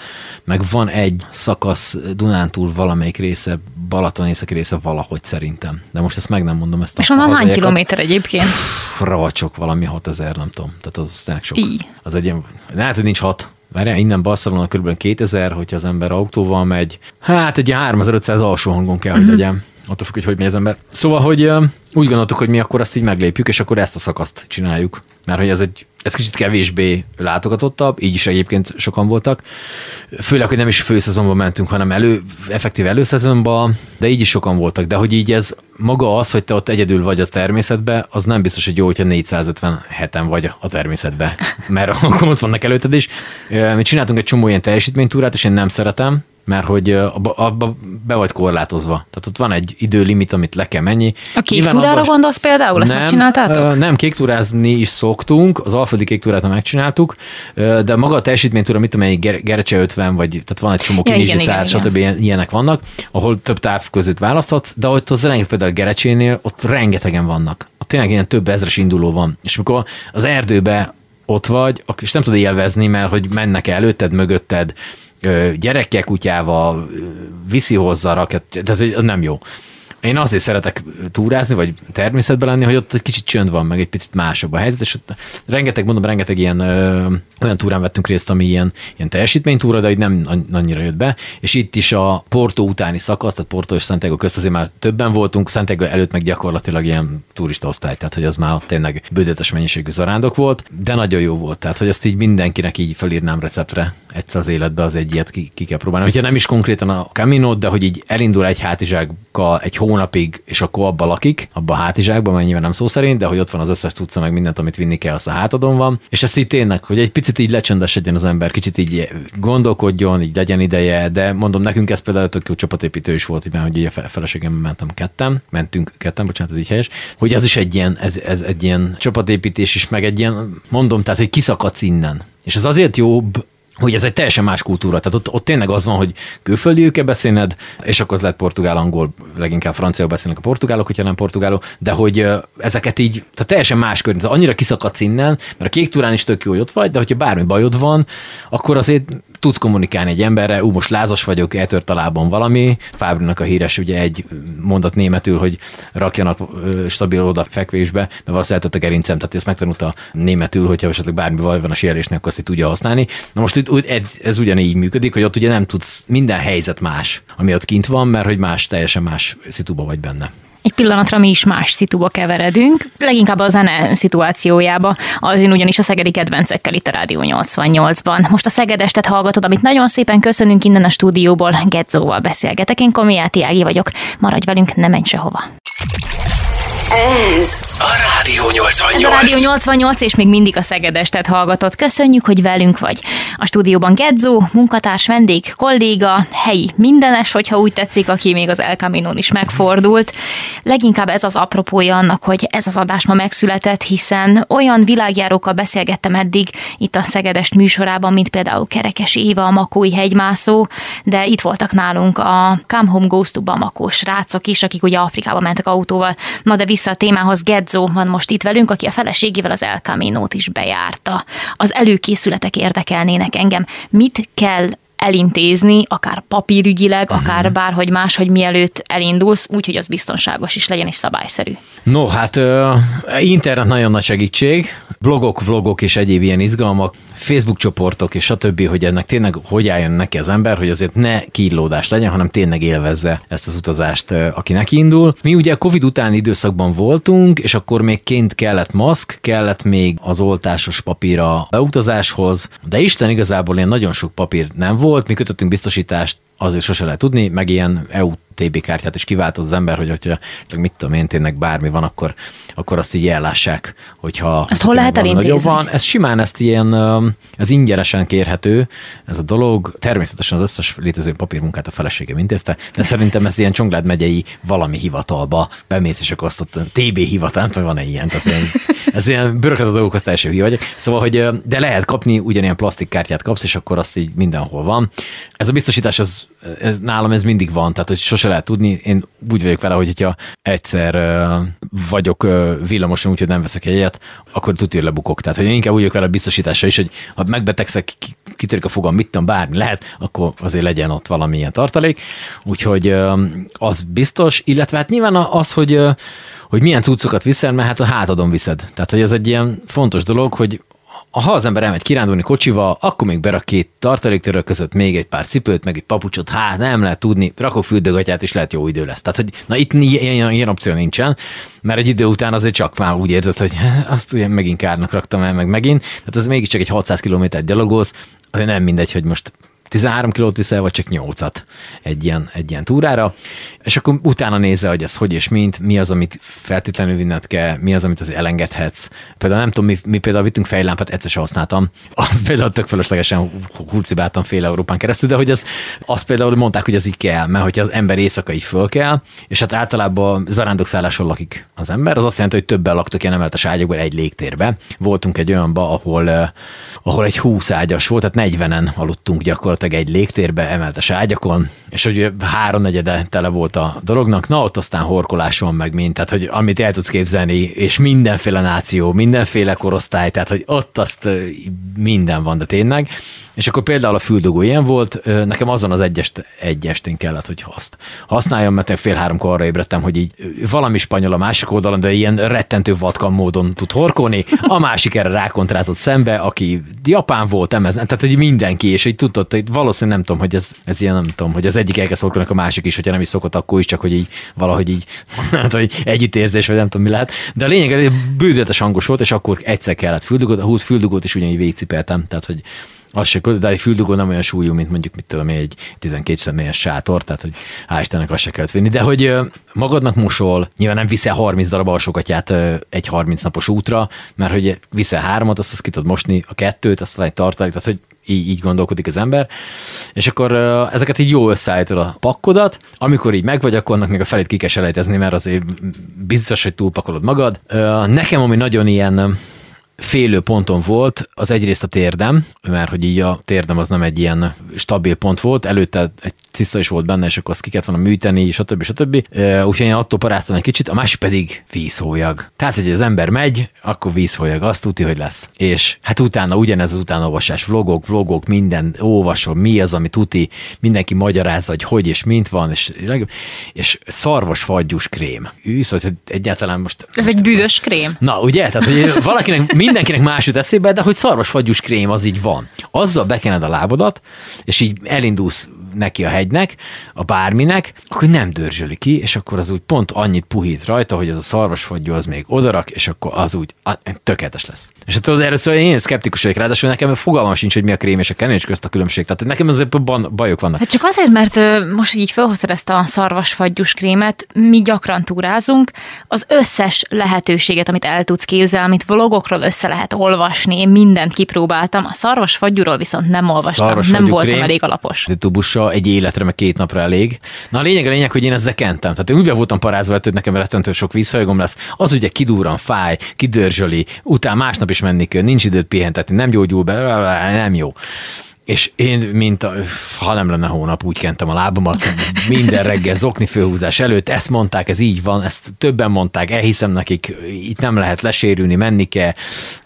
meg van egy szakasz Dunántúl valamelyik része, Balaton északi része valahogy szerintem. De most ezt meg nem mondom. Ezt És onnan hány kilométer egyébként? Pff, Ravacsok valami 6000, nem tudom. Tehát az tényleg sok. Így. Az egy ilyen, lehet, hogy nincs 6. Várjál, innen Barcelona kb. 2000, hogyha az ember autóval megy. Hát egy ilyen 3500 alsó hangon kell, hogy Mhm. legyen. Attól függ, hogy hogy megy az ember. Szóval, hogy úgy gondoltuk, hogy mi akkor azt így meglépjük, és akkor ezt a szakaszt csináljuk. Mert hogy ez egy ez kicsit kevésbé látogatottabb, így is egyébként sokan voltak. Főleg, hogy nem is főszezonban mentünk, hanem elő, effektív előszezonban, de így is sokan voltak. De hogy így ez maga az, hogy te ott egyedül vagy az természetben, az nem biztos, hogy jó, hogyha 457-en vagy a természetben, mert akkor ott vannak előtted is. Mi csináltunk egy csomó ilyen teljesítménytúrát, és én nem szeretem, mert hogy abba, be vagy korlátozva. Tehát ott van egy időlimit, amit le kell menni. A kék Nyilván túrára abban- gondolsz például? Ezt megcsináltátok? ö, Nem, kéktúrázni is szoktunk, az alföldi kéktúrát nem megcsináltuk, de maga a teljesítménytúra, mit tudom, egy Ger- Gerecse 50, vagy tehát van egy csomó Ja, kinizsi igen, igen, 100, igen. stb. ilyen- ilyenek vannak, ahol több táv között választhatsz, de ott az rengeteg, például a Gerecsénél, ott rengetegen vannak. Ott tényleg ilyen több ezres induló van. És amikor az erdőbe ott vagy, és nem tudod élvezni, mert hogy mennek előtted, mögötted, gyerekkel, kutyával, viszi hozzá, raket, tehát nem jó. Én azért szeretek túrázni, vagy természetben lenni, hogy ott egy kicsit csönd van, meg egy picit másabb a helyzet, és ott rengeteg, mondom, rengeteg ilyen ö, olyan túrán vettünk részt, ami ilyen, ilyen teljesítménytúra, de így nem an- annyira jött be, és itt is a Porto utáni szakasz, tehát Porto és Santiago közt azért már többen voltunk, Santiago előtt meg gyakorlatilag ilyen turista osztály, tehát hogy az már tényleg bődetes mennyiségű zarándok volt, de nagyon jó volt, tehát hogy ezt így mindenkinek így felírnám receptre egyszer az életbe, az egy ilyet ki, ki kell próbálni. Hogyha nem is konkrétan a Camino, de hogy így elindul egy hátizsákkal egy hónapig, és akkor abba lakik, abba a hátizsákban, mert nyilván nem szó szerint, de hogy ott van az összes tudca, meg mindent, amit vinni kell, az a hátadon van. És ezt így tényleg, hogy egy picit így lecsendesedjen az ember, kicsit így gondolkodjon, így legyen ideje, de mondom, nekünk ez például tök jó csapatépítő is volt, mert hogy így a feleségem mentem ketten, mentünk ketten, bocsánat, ez így helyes, hogy ez is egy ilyen, ez, ez egy ilyen csapatépítés is, meg egy ilyen, mondom, tehát, hogy kiszakadsz innen. És ez azért jobb, hogy ez egy teljesen más kultúra. Tehát ott, ott tényleg az van, hogy külföldi kell beszélned, és akkor az lehet portugál, angol, leginkább franciául beszélnek a portugálok, hogyha nem portugálok, de hogy ezeket így, tehát teljesen más környezet. Annyira kiszakadsz innen, mert a kék túrán is tök jó, hogy ott vagy, de hogyha bármi bajod van, akkor azért tudsz kommunikálni egy emberre, ú, most lázas vagyok, eltört a lábon valami. Fábrinak a híres ugye egy mondat németül, hogy rakjanak stabil oda fekvésbe, mert valószínűleg a gerincem, tehát ezt megtanulta németül, hogyha esetleg bármi baj van a sérülésnek, azt tudja használni. Na most ez ugyanígy működik, hogy ott ugye nem tudsz, minden helyzet más, ami ott kint van, mert hogy más, teljesen más szituba vagy benne egy pillanatra mi is más szituba keveredünk, leginkább a zene szituációjába, az én ugyanis a szegedi kedvencekkel itt a Rádió 88-ban. Most a Szegedestet hallgatod, amit nagyon szépen köszönünk innen a stúdióból, Gedzóval beszélgetek, én Komiáti Ági vagyok. Maradj velünk, ne menj sehova. Ez a Rádió 88. Ez a Rádió 88, és még mindig a Szegedestet hallgatod. Köszönjük, hogy velünk vagy. A stúdióban Gedzó, munkatárs, vendég, kolléga, helyi mindenes, hogyha úgy tetszik, aki még az El Camino-n is megfordult. Leginkább ez az apropója annak, hogy ez az adás ma megszületett, hiszen olyan világjárókkal beszélgettem eddig itt a Szegedest műsorában, mint például Kerekes Éva, a Makói hegymászó, de itt voltak nálunk a Come Home Ghost to Bamako srácok is, akik ugye Afrikába mentek autóval. Na de vissza a témához, Gedzó van most itt velünk, aki a feleségével az El Camino-t is bejárta. Az előkészületek érdekelnének engem. Mit kell elintézni, akár papírügyileg, uh-huh. akár bárhogy más, hogy mielőtt elindulsz, úgy, hogy az biztonságos is legyen és szabályszerű. No, hát internet nagyon nagy segítség, blogok, vlogok és egyéb ilyen izgalmak, Facebook csoportok és stb., hogy ennek tényleg hogy álljon neki az ember, hogy azért ne kínlódás legyen, hanem tényleg élvezze ezt az utazást, aki neki indul. Mi ugye a Covid utáni időszakban voltunk, és akkor még ként kellett maszk, kellett még az oltásos papír a beutazáshoz, de Isten igazából ilyen nagyon sok papír nem volt, mi kötöttünk biztosítást, azért sose lehet tudni, meg ilyen EU TB kártyát is kivált az ember, hogy hogyha csak mit tudom én, tényleg bármi van, akkor, akkor azt így ellássák, hogyha... Ezt hol lehet elintézni? Van. Ez simán ezt ilyen, ez ingyenesen kérhető, ez a dolog. Természetesen az összes létező papírmunkát a feleségem intézte, de szerintem ez ilyen Csongrád megyei valami hivatalba bemész, és akkor azt ott TB nem tudom, van-e ilyen, tehát ez, ez ilyen bürokrata dolgokhoz teljesen hülye vagyok. Szóval, hogy de lehet kapni, ugyanilyen plastikkártyát kapsz, és akkor azt így mindenhol van. Ez a biztosítás, az, ez, nálam ez mindig van, tehát hogy sose lehet tudni. Én úgy vagyok vele, hogy hogyha egyszer vagyok uh, villamoson, úgyhogy nem veszek egyet, akkor tudja, lebukok. Tehát, hogy én inkább úgy vagyok vele a biztosítása is, hogy ha megbetegszek, kitörik a fogam, mit tudom, bármi lehet, akkor azért legyen ott valamilyen tartalék. Úgyhogy az biztos, illetve hát nyilván az, hogy hogy milyen cuccokat viszel, mert hát a hátadon viszed. Tehát, hogy ez egy ilyen fontos dolog, hogy ha az ember elmegy kirándulni kocsival, akkor még berak két tartaléktörök között még egy pár cipőt, meg egy papucsot, hát nem lehet tudni, rakok fürdőgatját, és lehet jó idő lesz. Tehát, hogy na itt ilyen, ilyen opció nincsen, mert egy idő után azért csak már úgy érzed, hogy azt ugye megint kárnak raktam el, meg megint. Tehát ez mégiscsak egy 600 kilométer gyalogolsz, azért nem mindegy, hogy most 13 kilót viszel, vagy csak 8-at egy ilyen, egy ilyen túrára, és akkor utána nézze, hogy ez hogy és mint, mi az, amit feltétlenül vinned kell, mi az, amit az elengedhetsz. Például nem tudom, mi, mi például vittünk fejlámpát, egyszer sem használtam, az például tök fölöslegesen hurcibáltam fél Európán keresztül, de hogy az, az például mondták, hogy az így kell, mert hogyha az ember éjszaka így föl kell, és hát általában zarándokszálláson lakik az ember, az azt jelenti, hogy többen laktok ilyen emeletes ágyakban egy légtérbe. Voltunk egy olyanba, ahol, eh, ahol egy 20 ágyas volt, tehát 40-en aludtunk gyakorlatilag gyakorlatilag egy légtérbe emeltes ágyakon, és hogy háromnegyede tele volt a dolognak, na ott aztán horkolás van meg mind, tehát hogy amit el tudsz képzelni, és mindenféle náció, mindenféle korosztály, tehát hogy ott azt minden van, de tényleg. És akkor például a füldugó ilyen volt, nekem azon az egyest, egy estén kellett, hogy azt használjam, mert fél háromkor arra ébredtem, hogy így valami spanyol a másik oldalon, de ilyen rettentő vatkan módon tud horkolni, a másik erre rákontrázott szembe, aki japán volt, emez, tehát hogy mindenki, és így tudott, hogy valószínűleg nem tudom, hogy ez, ez ilyen, nem tudom, hogy az egyik elkezd horkolni, a másik is, hogyha nem is szokott, akkor is, csak hogy így valahogy így, hát, hogy együttérzés, vagy nem tudom mi lehet. De a lényeg, hogy bődületes hangos volt, és akkor egyszer kellett füldugót, a húsz füldugót is ugyanígy végigcipeltem, tehát hogy az se, de egy füldugó nem olyan súlyú, mint mondjuk, mit tudom, egy 12 személyes sátor, tehát hogy hál' Istennek azt se kellett vinni. De hogy magadnak mosol, nyilván nem viszel 30 darab alsókatyát egy 30 napos útra, mert hogy viszel háromat, azt, azt ki tudod mosni, a kettőt, azt egy tartalék, tehát hogy így, így gondolkodik az ember, és akkor ezeket így jó összeállítod a pakkodat, amikor így megvagy, akkor annak még a felét ki kell mert azért biztos, hogy túlpakolod magad. Nekem, ami nagyon ilyen félő ponton volt, az egyrészt a térdem, mert hogy így a térdem az nem egy ilyen stabil pont volt, előtte egy ciszta is volt benne, és akkor azt ki kellett volna műteni, stb. stb. Úgyhogy én attól paráztam egy kicsit, a másik pedig vízhólyag. Tehát, hogy az ember megy, akkor vízhólyag, azt tudja, hogy lesz. És hát utána ugyanez az utánolvasás, vlogok, vlogok, minden olvasom, mi az, ami tuti, mindenki magyarázza, hogy hogy és mint van, és, és szarvas fagyus krém.Űsz, hogy egyáltalán most Ez egy büdös krém. Na, ugye? Tehát, hogy valakinek, mindenkinek más jut eszébe, de hogy szarvasfagyus krém az így van. Azzal bekened a lábodat, és így elindulsz neki a hegynek, a bárminek, akkor nem dörzsöli ki, és akkor az úgy pont annyit puhít rajta, hogy ez a szarvasfagyú az még odarak, és akkor az úgy tökéletes lesz. És hát tudod, először én szkeptikus vagyok, ráadásul nekem fogalmam sincs, hogy mi a krém és a kenés közt a különbség. Tehát nekem azért ban- bajok vannak. Hát csak azért, mert most így felhoztad ezt a szarvasfagyus krémet, mi gyakran túrázunk, az összes lehetőséget, amit el tudsz képzelni, amit vlogokról össze lehet olvasni, én mindent kipróbáltam, a szarvasfagyúról viszont nem olvastam, nem Szarvasfagyú voltam krém. elég alapos. De tubussa egy életre, meg két napra elég. Na a lényeg a lényeg, hogy én ezzel kentem. Tehát én úgy voltam parázva, hogy nekem rettentő sok vízhajagom lesz. Az ugye kidúran, fáj, kidörzsöli, utána másnap is menni kell, nincs időt pihentetni, nem gyógyul be, nem jó. És én, mint a, ha nem lenne hónap, úgy kentem a lábamat minden reggel zokni főhúzás előtt. Ezt mondták, ez így van, ezt többen mondták, elhiszem nekik, itt nem lehet lesérülni, menni kell.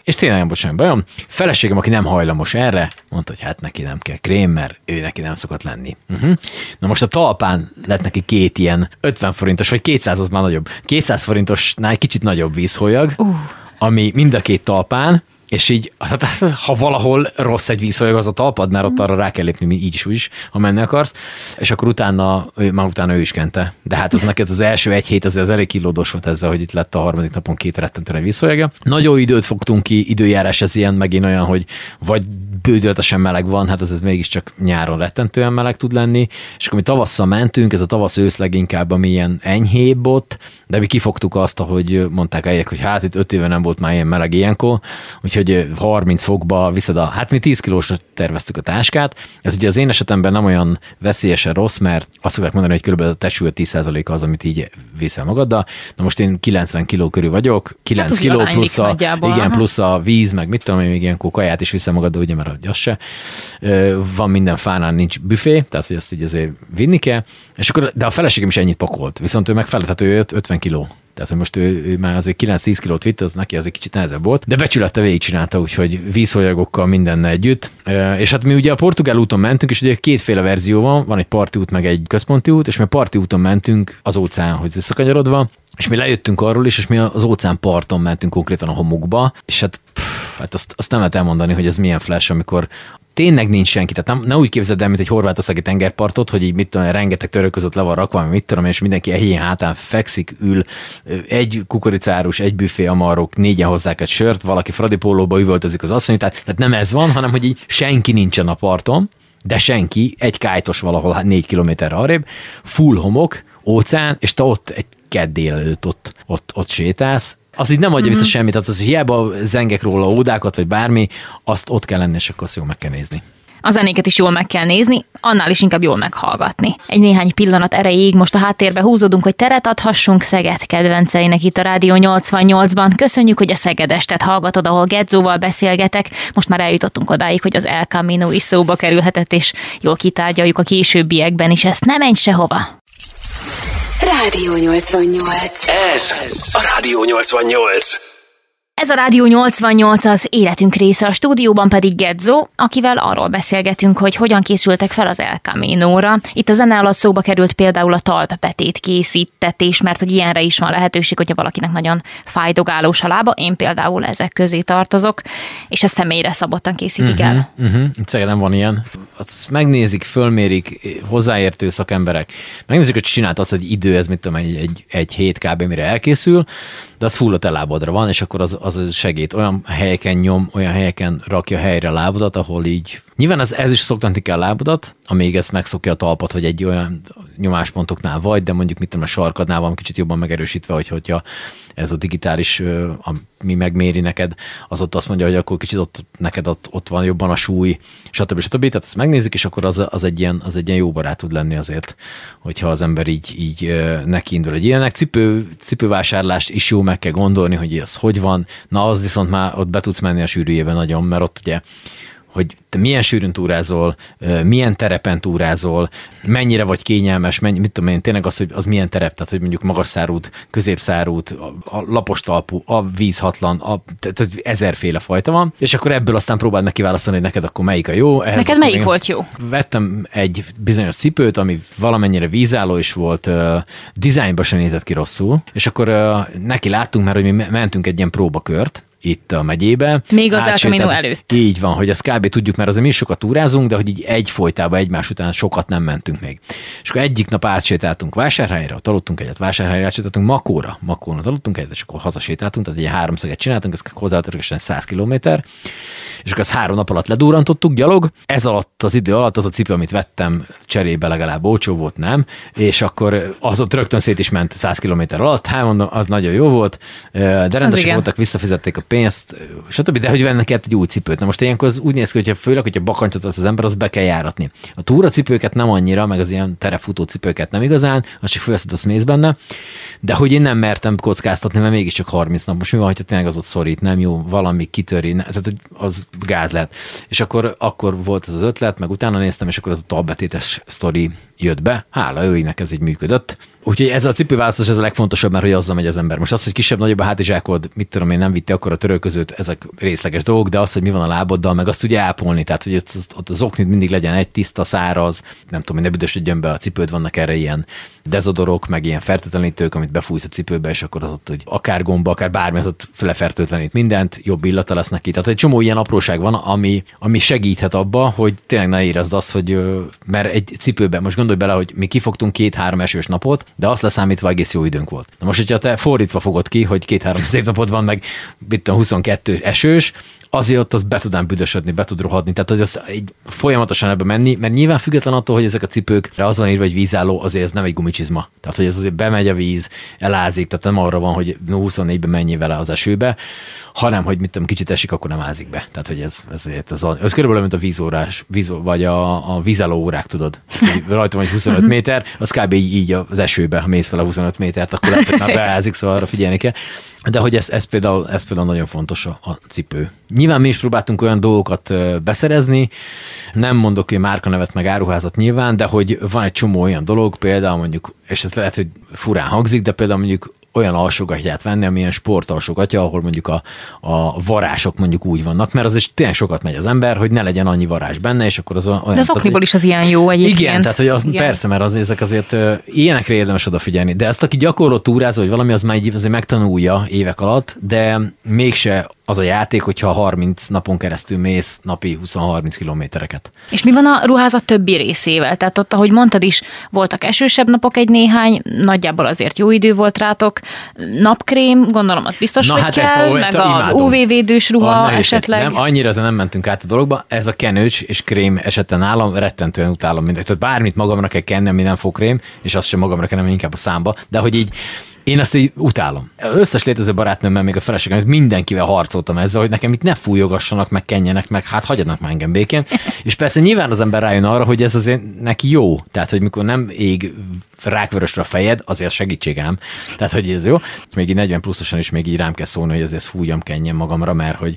És tényleg nem volt bajom. Feleségem, aki nem hajlamos erre, mondta, hogy hát neki nem kell krém, mert ő neki nem szokott lenni. Uh-huh. Na most a talpán lett neki két ilyen 50 forintos, vagy 200 az már nagyobb, 200 forintosnál egy kicsit nagyobb vízholyag, uh. Ami mind a két talpán, és így, hát, ha valahol rossz egy vízfolyag az a talpad, mert ott arra rá kell lépni így is, úgy is, ha menni akarsz, és akkor utána, ő, már utána ő is kente. De hát az neked az első egy hét azért az elég kilódos volt ezzel, hogy itt lett a harmadik napon két rettentően vízfolyaga. Nagyon időt fogtunk ki, időjárás ez ilyen, megint olyan, hogy vagy bődöltesen meleg van, hát ez, ez mégiscsak nyáron rettentően meleg tud lenni, és akkor mi tavasszal mentünk, ez a tavasz ősz leginkább, ami ilyen enyhébb ott, de mi kifogtuk azt, ahogy mondták eljek, hogy hát itt öt éve nem volt már ilyen meleg ilyenkor, úgyhogy 30 fokba viszed a, hát mi 10 kilósra terveztük a táskát, ez ugye az én esetemben nem olyan veszélyesen rossz, mert azt szokták mondani, hogy körülbelül a testület 10% az, amit így viszel magaddal. Na most én 90 kiló körül vagyok, 9 Hát kiló plusz a, nagyjából, igen, aha. plusz a víz, meg mit tudom én, még ilyenkor kaját is viszel magaddal, ugye, mert az se. Van minden fánál, nincs büfé, tehát hogy ezt így azért vinni kell. És akkor, de a feleségem is ennyit pakolt, viszont ő megfelelt, hát ő öt- 50 kiló. Tehát, hogy most ő, ő már azért 9-10 kilót vitt, az neki az egy kicsit nehezebb volt, de becsülete végigcsinálta, úgyhogy vízholyagokkal mindenne együtt. És hát mi ugye a portugál úton mentünk, és ugye kétféle verzió van, van egy parti út, meg egy központi út, és mi a parti úton mentünk az óceánhoz visszakanyarodva, és mi lejöttünk arról is, és mi az óceán parton mentünk konkrétan a homokba, és hát, pff, hát azt, azt nem lehet elmondani, hogy ez milyen flash, amikor tényleg nincs senki. Tehát nem, ne úgy képzeld el, mint egy horvátországi tengerpartot, hogy így mit tudom, rengeteg török között le van rakva, mit tudom, és mindenki ehén hátán fekszik, ül, egy kukoricárus, egy büfé amarok, négyen hozzák egy sört, valaki fradipólóba üvöltözik az asszony, tehát, tehát nem ez van, hanem hogy így senki nincsen a parton, de senki, egy kájtos valahol négy kilométerre arrébb, full homok, óceán, és te ott egy kedd délelőtt ott, ott, ott sétálsz, az így nem adja vissza semmit, tehát az, hogy hiába zengek róla ódákat, vagy bármi, azt ott kell lenni, és akkor azt jól meg kell nézni. A zenéket is jól meg kell nézni, annál is inkább jól meghallgatni. Egy néhány pillanat erejéig most a háttérbe húzódunk, hogy teret adhassunk Szeged kedvenceinek itt a Rádió 88-ban. Köszönjük, hogy a Szegedestet hallgatod, ahol Gedzóval beszélgetek. Most már eljutottunk odáig, hogy az El Camino is szóba kerülhetett, és jól kitárgyaljuk a későbbiekben is. Ezt nem menj sehova. Rádió 88. Ez a Rádió 88. Ez a Rádió 88 az életünk része, a stúdióban pedig Gedzo, akivel arról beszélgetünk, hogy hogyan készültek fel az El Camino-ra. Itt a zene alatt szóba került például a talpepetét készítetés, mert hogy ilyenre is van lehetőség, hogyha valakinek nagyon fájdogálós a lába. Én például ezek közé tartozok, és ezt személyre szabottan készítik el. Uh-huh. Itt Szegeden van ilyen. Azt megnézik, fölmérik, hozzáértő szakemberek. Megnézik, hogy csinált azt egy idő, ez mit tudom, egy, egy, egy hét kb. mire elkészül, de az full a te lábadra van, és akkor az, az segít. Olyan helyeken nyom, olyan helyeken rakja helyre lábadat, ahol így Nyilván ez, ez is szoktatni kell a lábadat, amíg ezt megszokja a talpat, hogy egy olyan nyomáspontoknál vagy, de mondjuk mit tudom, a sarkadnál van kicsit jobban megerősítve, hogy hogyha ez a digitális, ami megméri neked, az ott azt mondja, hogy akkor kicsit ott neked ott, ott van jobban a súly, stb. stb. Tehát ezt megnézik, és akkor az, az, egy ilyen, az egy ilyen jó barát tud lenni azért, hogyha az ember így, így neki indul egy ilyenek. Cipő, cipővásárlást is jó meg kell gondolni, hogy ez hogy van. Na, az viszont már ott be tudsz menni a sűrűjében nagyon, mert ott ugye hogy te milyen sűrűn túrázol, milyen terepen túrázol, mennyire vagy kényelmes, mennyi, mit tudom én, tényleg az, hogy az milyen terep, tehát hogy mondjuk magas szárút, középszárút, a, a lapos talpú, a vízhatlan, a, tehát ezerféle fajta van, és akkor ebből aztán próbáld meg kiválasztani, hogy neked akkor melyik a jó. Ehhez neked melyik volt jó? Vettem egy bizonyos cipőt, ami valamennyire vízálló is volt, uh, dizájnba sem nézett ki rosszul, és akkor uh, neki láttunk már, hogy mi mentünk egy ilyen próbakört, itt a megyébe. Még az Altamino előtt. Így van, hogy ezt kb. tudjuk, mert azért mi is sokat túrázunk, de hogy így egy folytában egymás után sokat nem mentünk még. És akkor egyik nap átsétáltunk vásárhelyre, ott aludtunk egyet, vásárhelyre átsétáltunk Makóra, Makóra aludtunk egyet, és akkor hazasétáltunk, tehát egy háromszeget csináltunk, ez hozzátartósan 100 km, és akkor ezt három nap alatt ledúrantottuk gyalog. Ez alatt az idő alatt az a cipő, amit vettem, cserébe legalább olcsó volt, nem? És akkor az ott rögtön szét is ment 100 km alatt, hát mondom, az nagyon jó volt, de rendesek voltak, visszafizették a pénzt, stb. De hogy vennek egy új cipőt. Na most ilyenkor az úgy néz ki, hogyha főleg, hogyha bakancsot az, az ember, az be kell járatni. A túracipőket nem annyira, meg az ilyen terefutó cipőket nem igazán, az csak fölveszed, az mész benne. De hogy én nem mertem kockáztatni, mert mégiscsak 30 nap. Most mi van, hogyha tényleg az ott szorít, nem jó, valami kitöri, ne, tehát az gáz lehet. És akkor, akkor volt ez az ötlet, meg utána néztem, és akkor ez a tabbetétes sztori jött be. Hála őinek ez így működött. Úgyhogy ez a cipőválasztás ez a legfontosabb, mert hogy azzal megy az ember. Most az, hogy kisebb, nagyobb a hátizsákod, mit tudom én, nem vitte akkor a törölközőt, ezek részleges dolgok, de az, hogy mi van a láboddal, meg azt tudja ápolni. Tehát, hogy ott az oknit mindig legyen egy tiszta, száraz, nem tudom, hogy ne büdösödjön be a cipőd, vannak erre ilyen dezodorok, meg ilyen fertőtlenítők, amit befújsz a cipőbe, és akkor az ott, hogy akár gomba, akár bármi, az ott lefertőtlenít mindent, jobb illata lesz neki. Tehát egy csomó ilyen apróság van, ami, ami segíthet abba, hogy tényleg ne érezd azt, hogy mert egy cipőben, most gondolj bele, hogy mi kifogtunk két-három esős napot, de azt leszámítva egész jó időnk volt. Na most, hogyha te fordítva fogod ki, hogy két-három szép napot van, meg itt a 22 esős, azért ott az be tudnám büdösödni, be tud rohadni. Tehát, hogy azt így folyamatosan ebbe menni, mert nyilván független attól, hogy ezek a cipőkre az van írva, hogy vízálló, azért ez nem egy gumicsizma. Tehát, hogy ez azért bemegy a víz, elázik, tehát nem arra van, hogy 24-ben mennyi vele az esőbe, hanem, hogy mit tudom, kicsit esik, akkor nem ázik be. Tehát, hogy ez, ez, ez, a, ez körülbelül, mint a vízórás, víz, vagy a, a vízálló órák, tudod. Rajta van egy 25 méter, az kb. így, így az esőbe, ha mész vele 25 métert, akkor lehet, hogy már beázik, szóval arra figyelni kell. De hogy ez, ez, például, ez például nagyon fontos a, a cipő. Nyilván mi is próbáltunk olyan dolgokat beszerezni, nem mondok én márkanevet meg áruházat nyilván, de hogy van egy csomó olyan dolog, például mondjuk, és ez lehet, hogy furán hangzik, de például mondjuk olyan alsógatját venni, amilyen sportalsógatja, ahol mondjuk a, a varások mondjuk úgy vannak, mert az is tényleg sokat megy az ember, hogy ne legyen annyi varázs benne, és akkor az olyan... De az okniból is az ilyen jó egyébként. Igen, tehát hogy az, igen. persze, mert az, ezek azért ilyenekre érdemes odafigyelni, de ezt aki gyakorló túrázó, hogy valami az már azért megtanulja évek alatt, de mégse az a játék, hogyha 30 napon keresztül mész napi 20-30 kilométereket. És mi van a ruházat többi részével? Tehát ott, ahogy mondtad is, voltak esősebb napok egy néhány, nagyjából azért jó idő volt rátok. Napkrém, gondolom az biztos, Na, hogy hát kell, ez, meg a UV-védős ruha a, esetleg. Nem, annyira ezen nem mentünk át a dologba. Ez a kenőcs és krém esetben nálam rettentően utálom mindent. Tehát bármit magamra kell kennem, mi nem fog krém, és azt sem magamra kennem, inkább a számba. De hogy így én azt így utálom. Összes létező barátnőmmel, még a feleségem, mindenkivel harcoltam ezzel, hogy nekem itt ne fújogassanak, meg kenjenek, meg hát hagyjanak már engem békén. És persze nyilván az ember rájön arra, hogy ez azért neki jó. Tehát, hogy mikor nem ég rákvörösre a fejed, azért segítségám. Tehát, hogy ez jó. Még így 40 pluszosan is még így rám kell szólni, hogy ezért fújjam, kenjen magamra, mert hogy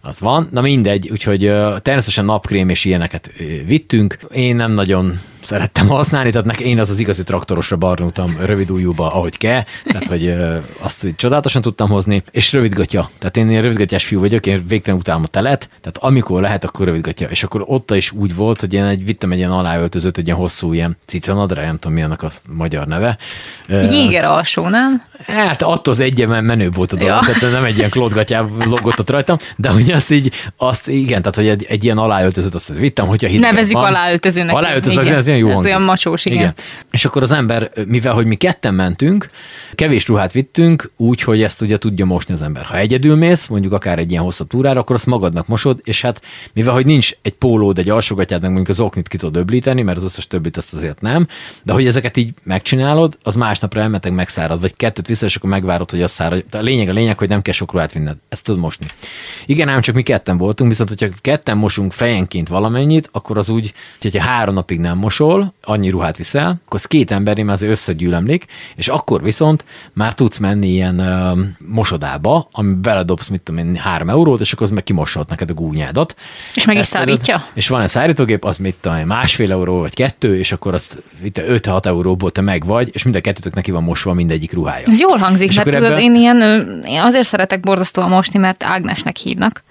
az van. Na mindegy, úgyhogy természetesen napkrém és ilyeneket vittünk. Én nem nagyon szerettem használni, tehát nekem én az az igazi traktorosra barnultam rövid ujjúba, ahogy kell, tehát hogy azt hogy csodálatosan tudtam hozni, és rövidgatja. Tehát én rövidgatjás fiú vagyok, én végtelen utálom a telet, tehát amikor lehet, akkor rövidgatja. És akkor ott is úgy volt, hogy én egy, vittem egy ilyen aláöltözőt, egy ilyen hosszú ilyen cicanadra, nem tudom mi annak a magyar neve. Jéger alsó, nem? Hát attól az egyen menőbb volt a dolog, ja. tehát nem egy ilyen klódgatjá logott ott rajtam, de hogy azt így, azt igen, tehát hogy egy, egy ilyen aláöltözőt azt vittem, hogyha Nevezzük van. aláöltözőnek. Aláöltöző, az, az olyan jó Ez hangzik. olyan macsós, igen. És akkor az ember, mivel hogy mi ketten mentünk, kevés ruhát vittünk, úgy, hogy ezt ugye tudja mosni az ember. Ha egyedül mész, mondjuk akár egy ilyen hosszabb túrára, akkor azt magadnak mosod, és hát mivel hogy nincs egy pólód, egy alsógatját, meg mondjuk az oknit ki tudod öblíteni, mert az összes többit azt azért nem, de hogy ezeket így megcsinálod, az másnapra elmeteg megszárad, vagy kettőt vissza, és akkor megvárod, hogy az szárad. De a lényeg a lényeg, hogy nem kell sok ruhát vinned. Ezt tudod mosni. Igen, ám csak mi ketten voltunk, viszont hogyha ketten mosunk fejenként valamennyit, akkor az úgy, hogyha három napig nem mosol, annyi ruhát viszel, akkor az két emberi már azért összegyűlemlik, és akkor viszont már tudsz menni ilyen ö, mosodába, ami beledobsz, mit tudom én, három eurót, és akkor az meg kimoshat neked a gúnyádat. És meg is szárítja? És van egy szárítógép, az mit tudom én, másfél euró vagy kettő, és akkor azt itt 5-6 euróból te meg vagy, és mind a kettőtök neki van mosva mindegyik ruhája. Ez jól hangzik, És mert akkor tudod, ebbe- én ilyen, én azért szeretek borzasztóan mosni, mert Ágnesnek hívnak,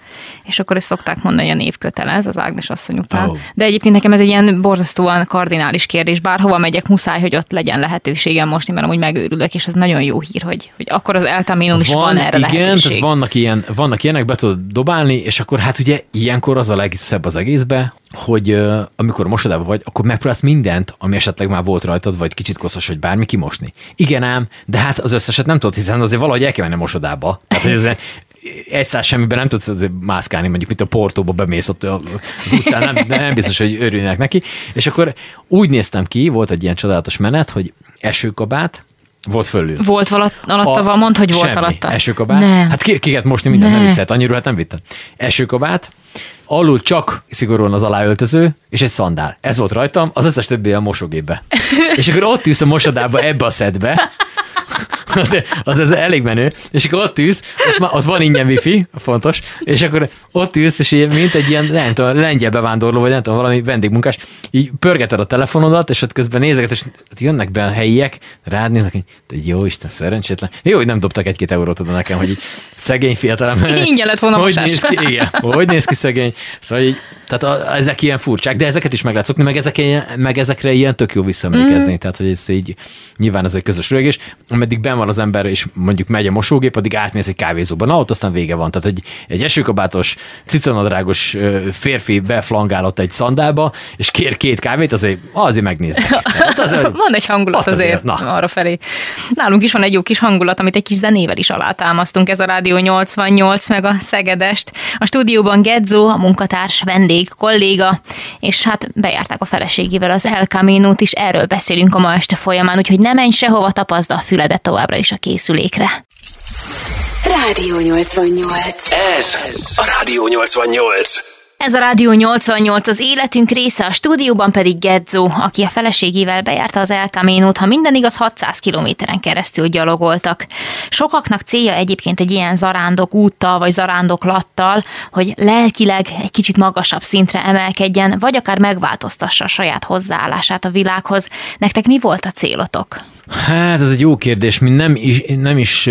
és akkor is szokták mondani, hogy a név kötelez az Ágnes asszony után. Ó. De egyébként nekem ez egy ilyen borzasztóan kardinális kérdés. Bárhova megyek, muszáj, hogy ott legyen lehetőségem mosni, mert amúgy megőrülök, és ez nagyon jó hír, hogy, hogy akkor az El Camino-n is van, erre igen, lehetőség. tehát vannak, ilyen, vannak ilyenek, be tudod dobálni, és akkor hát ugye ilyenkor az a legszebb az egészbe, hogy ö, amikor mosodában vagy, akkor megpróbálsz mindent, ami esetleg már volt rajtad, vagy kicsit koszos, vagy bármi kimosni. Igen ám, de hát az összeset nem tudod, hiszen azért valahogy el kell menni mosodába. Tehát, hogy ez egy száz semmiben nem tudsz azért mászkálni, mondjuk, mint a Portóba bemész ott az utcán, nem, nem biztos, hogy örülnek neki. És akkor úgy néztem ki, volt egy ilyen csodálatos menet, hogy esőkabát, volt fölül. Volt valatt, alatta, van, mondd, hogy volt semmi. alatta. Esőkabát? Nem. Hát ki, kiket mosni minden, Ne. nem viccelt, annyira hát nem vittem. Esőkabát, alul csak szigorúan az aláöltöző, és egy szandál. Ez volt rajtam, az összes többi a mosógépbe. és akkor ott ülsz a mosodába ebbe a szedbe, az, az, az elég menő, és akkor ott ülsz, ott, ott van ingyen wifi, fontos, és akkor ott ülsz, és ilyen, mint egy ilyen, nem tudom, lengyel bevándorló, vagy nem tudom, valami vendégmunkás, így pörgeted a telefonodat, és ott közben nézeget, és ott jönnek be a helyiek, rád néznek, hogy te jó Isten, szerencsétlen. Jó, hogy nem dobtak egy-két eurót oda nekem, hogy így szegény fiatalember. Ingyen lett volna hogy néz ki, igen, hogy néz ki szegény. Szóval így, tehát a, ezek ilyen furcsák, de ezeket is meg lehet szokni, meg, ezek, meg ezekre ilyen tök jó visszaemlékezni. Mm. Tehát, hogy ez így, nyilván ez egy közös rögés, ameddig ben van az ember, és mondjuk megy a mosógép, addig átmész egy kávézóba. Na, ott aztán vége van. Tehát egy, egy esőkabátos, cicanadrágos férfi beflangálott egy szandába, és kér két kávét, azért, azért megnézni. Hát azért, Van egy hangulat azért, azért, na. arra felé. Nálunk is van egy jó kis hangulat, amit egy kis zenével is alátámasztunk. Ez a Rádió 88, meg a Szegedest. A stúdióban Gedzo, a munkatárs, vendég, kolléga, és hát bejárták a feleségével az El Camino-t is, erről beszélünk a ma este folyamán, úgyhogy ne menj sehova, tapaszd a füledet továbbra is a készülékre. Rádió 88. Ez a Rádió 88. Ez a Rádió 88 az életünk része, a stúdióban pedig Gedzo, aki a feleségével bejárta az El Camino-t, ha minden igaz, 600 kilométeren keresztül gyalogoltak. Sokaknak célja egyébként egy ilyen zarándok úttal vagy zarándoklattal, hogy lelkileg egy kicsit magasabb szintre emelkedjen, vagy akár megváltoztassa a saját hozzáállását a világhoz. Nektek mi volt a célotok? Hát ez egy jó kérdés, mi nem is, nem is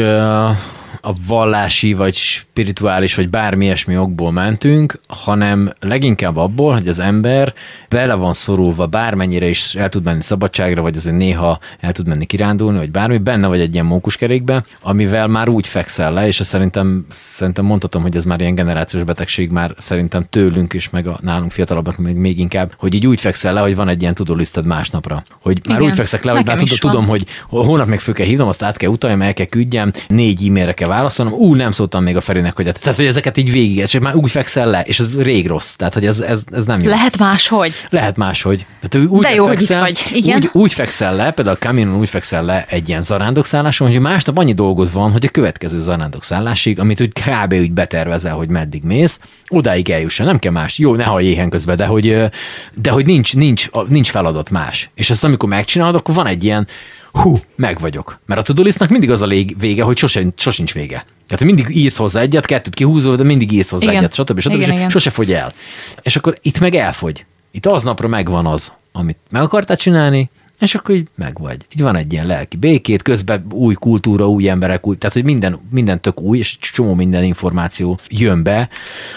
a vallási, vagy spirituális, vagy bármi ilyesmi okból mentünk, hanem leginkább abból, hogy az ember bele van szorulva, bármennyire is el tud menni szabadságra, vagy azért néha el tud menni kirándulni, vagy bármi, benne vagy egy ilyen mókuskerékbe, amivel már úgy fekszel le, és ezt szerintem, szerintem mondhatom, hogy ez már ilyen generációs betegség, már szerintem tőlünk is, meg a nálunk fiatalabbak még, még inkább, hogy így úgy fekszel le, hogy van egy ilyen tudólisztad másnapra. Hogy már Igen. úgy fekszek le, hogy már tudom, van. hogy hónap még föl kell hívnom, azt át kell utaljam, el kell küldjem, négy e-mailre kell válaszolnom, ú, nem szóltam még a Ferinek, hogy tehát, hogy ezeket így végig, és már úgy fekszel le, és ez rég rossz, tehát, hogy ez, ez, ez nem jó. Lehet máshogy? Lehet máshogy. Tehát úgy De jó, hogy itt fekszel, vagy. Igen. Úgy, úgy fekszel le, például a Caminon úgy fekszel le egy ilyen zarándokszálláson, hogy másnap annyi dolgod van, hogy a következő zarándokszállásig, amit úgy kb. úgy betervezel, hogy meddig mész, odáig eljusson, nem kell más. Jó, ne hallj éhen közben, de hogy, de hogy nincs, nincs, nincs feladat más. És ezt amikor megcsinálod, akkor van egy ilyen, hú, meg vagyok. Mert a tudolisztnak mindig az a lég- vége, hogy sosem, sosincs vége. Tehát mindig írsz hozzá egyet, kettőt kihúzol, de mindig írsz hozzá Igen. egyet, stb. stb. Igen, és igen. sose fogy el. És akkor itt meg elfogy. Itt aznapra megvan az, amit meg akartál csinálni, és akkor így megvagy. Így van egy ilyen lelki békét, közben új kultúra, új emberek, új, tehát hogy minden, minden tök új, és csomó minden információ jön be,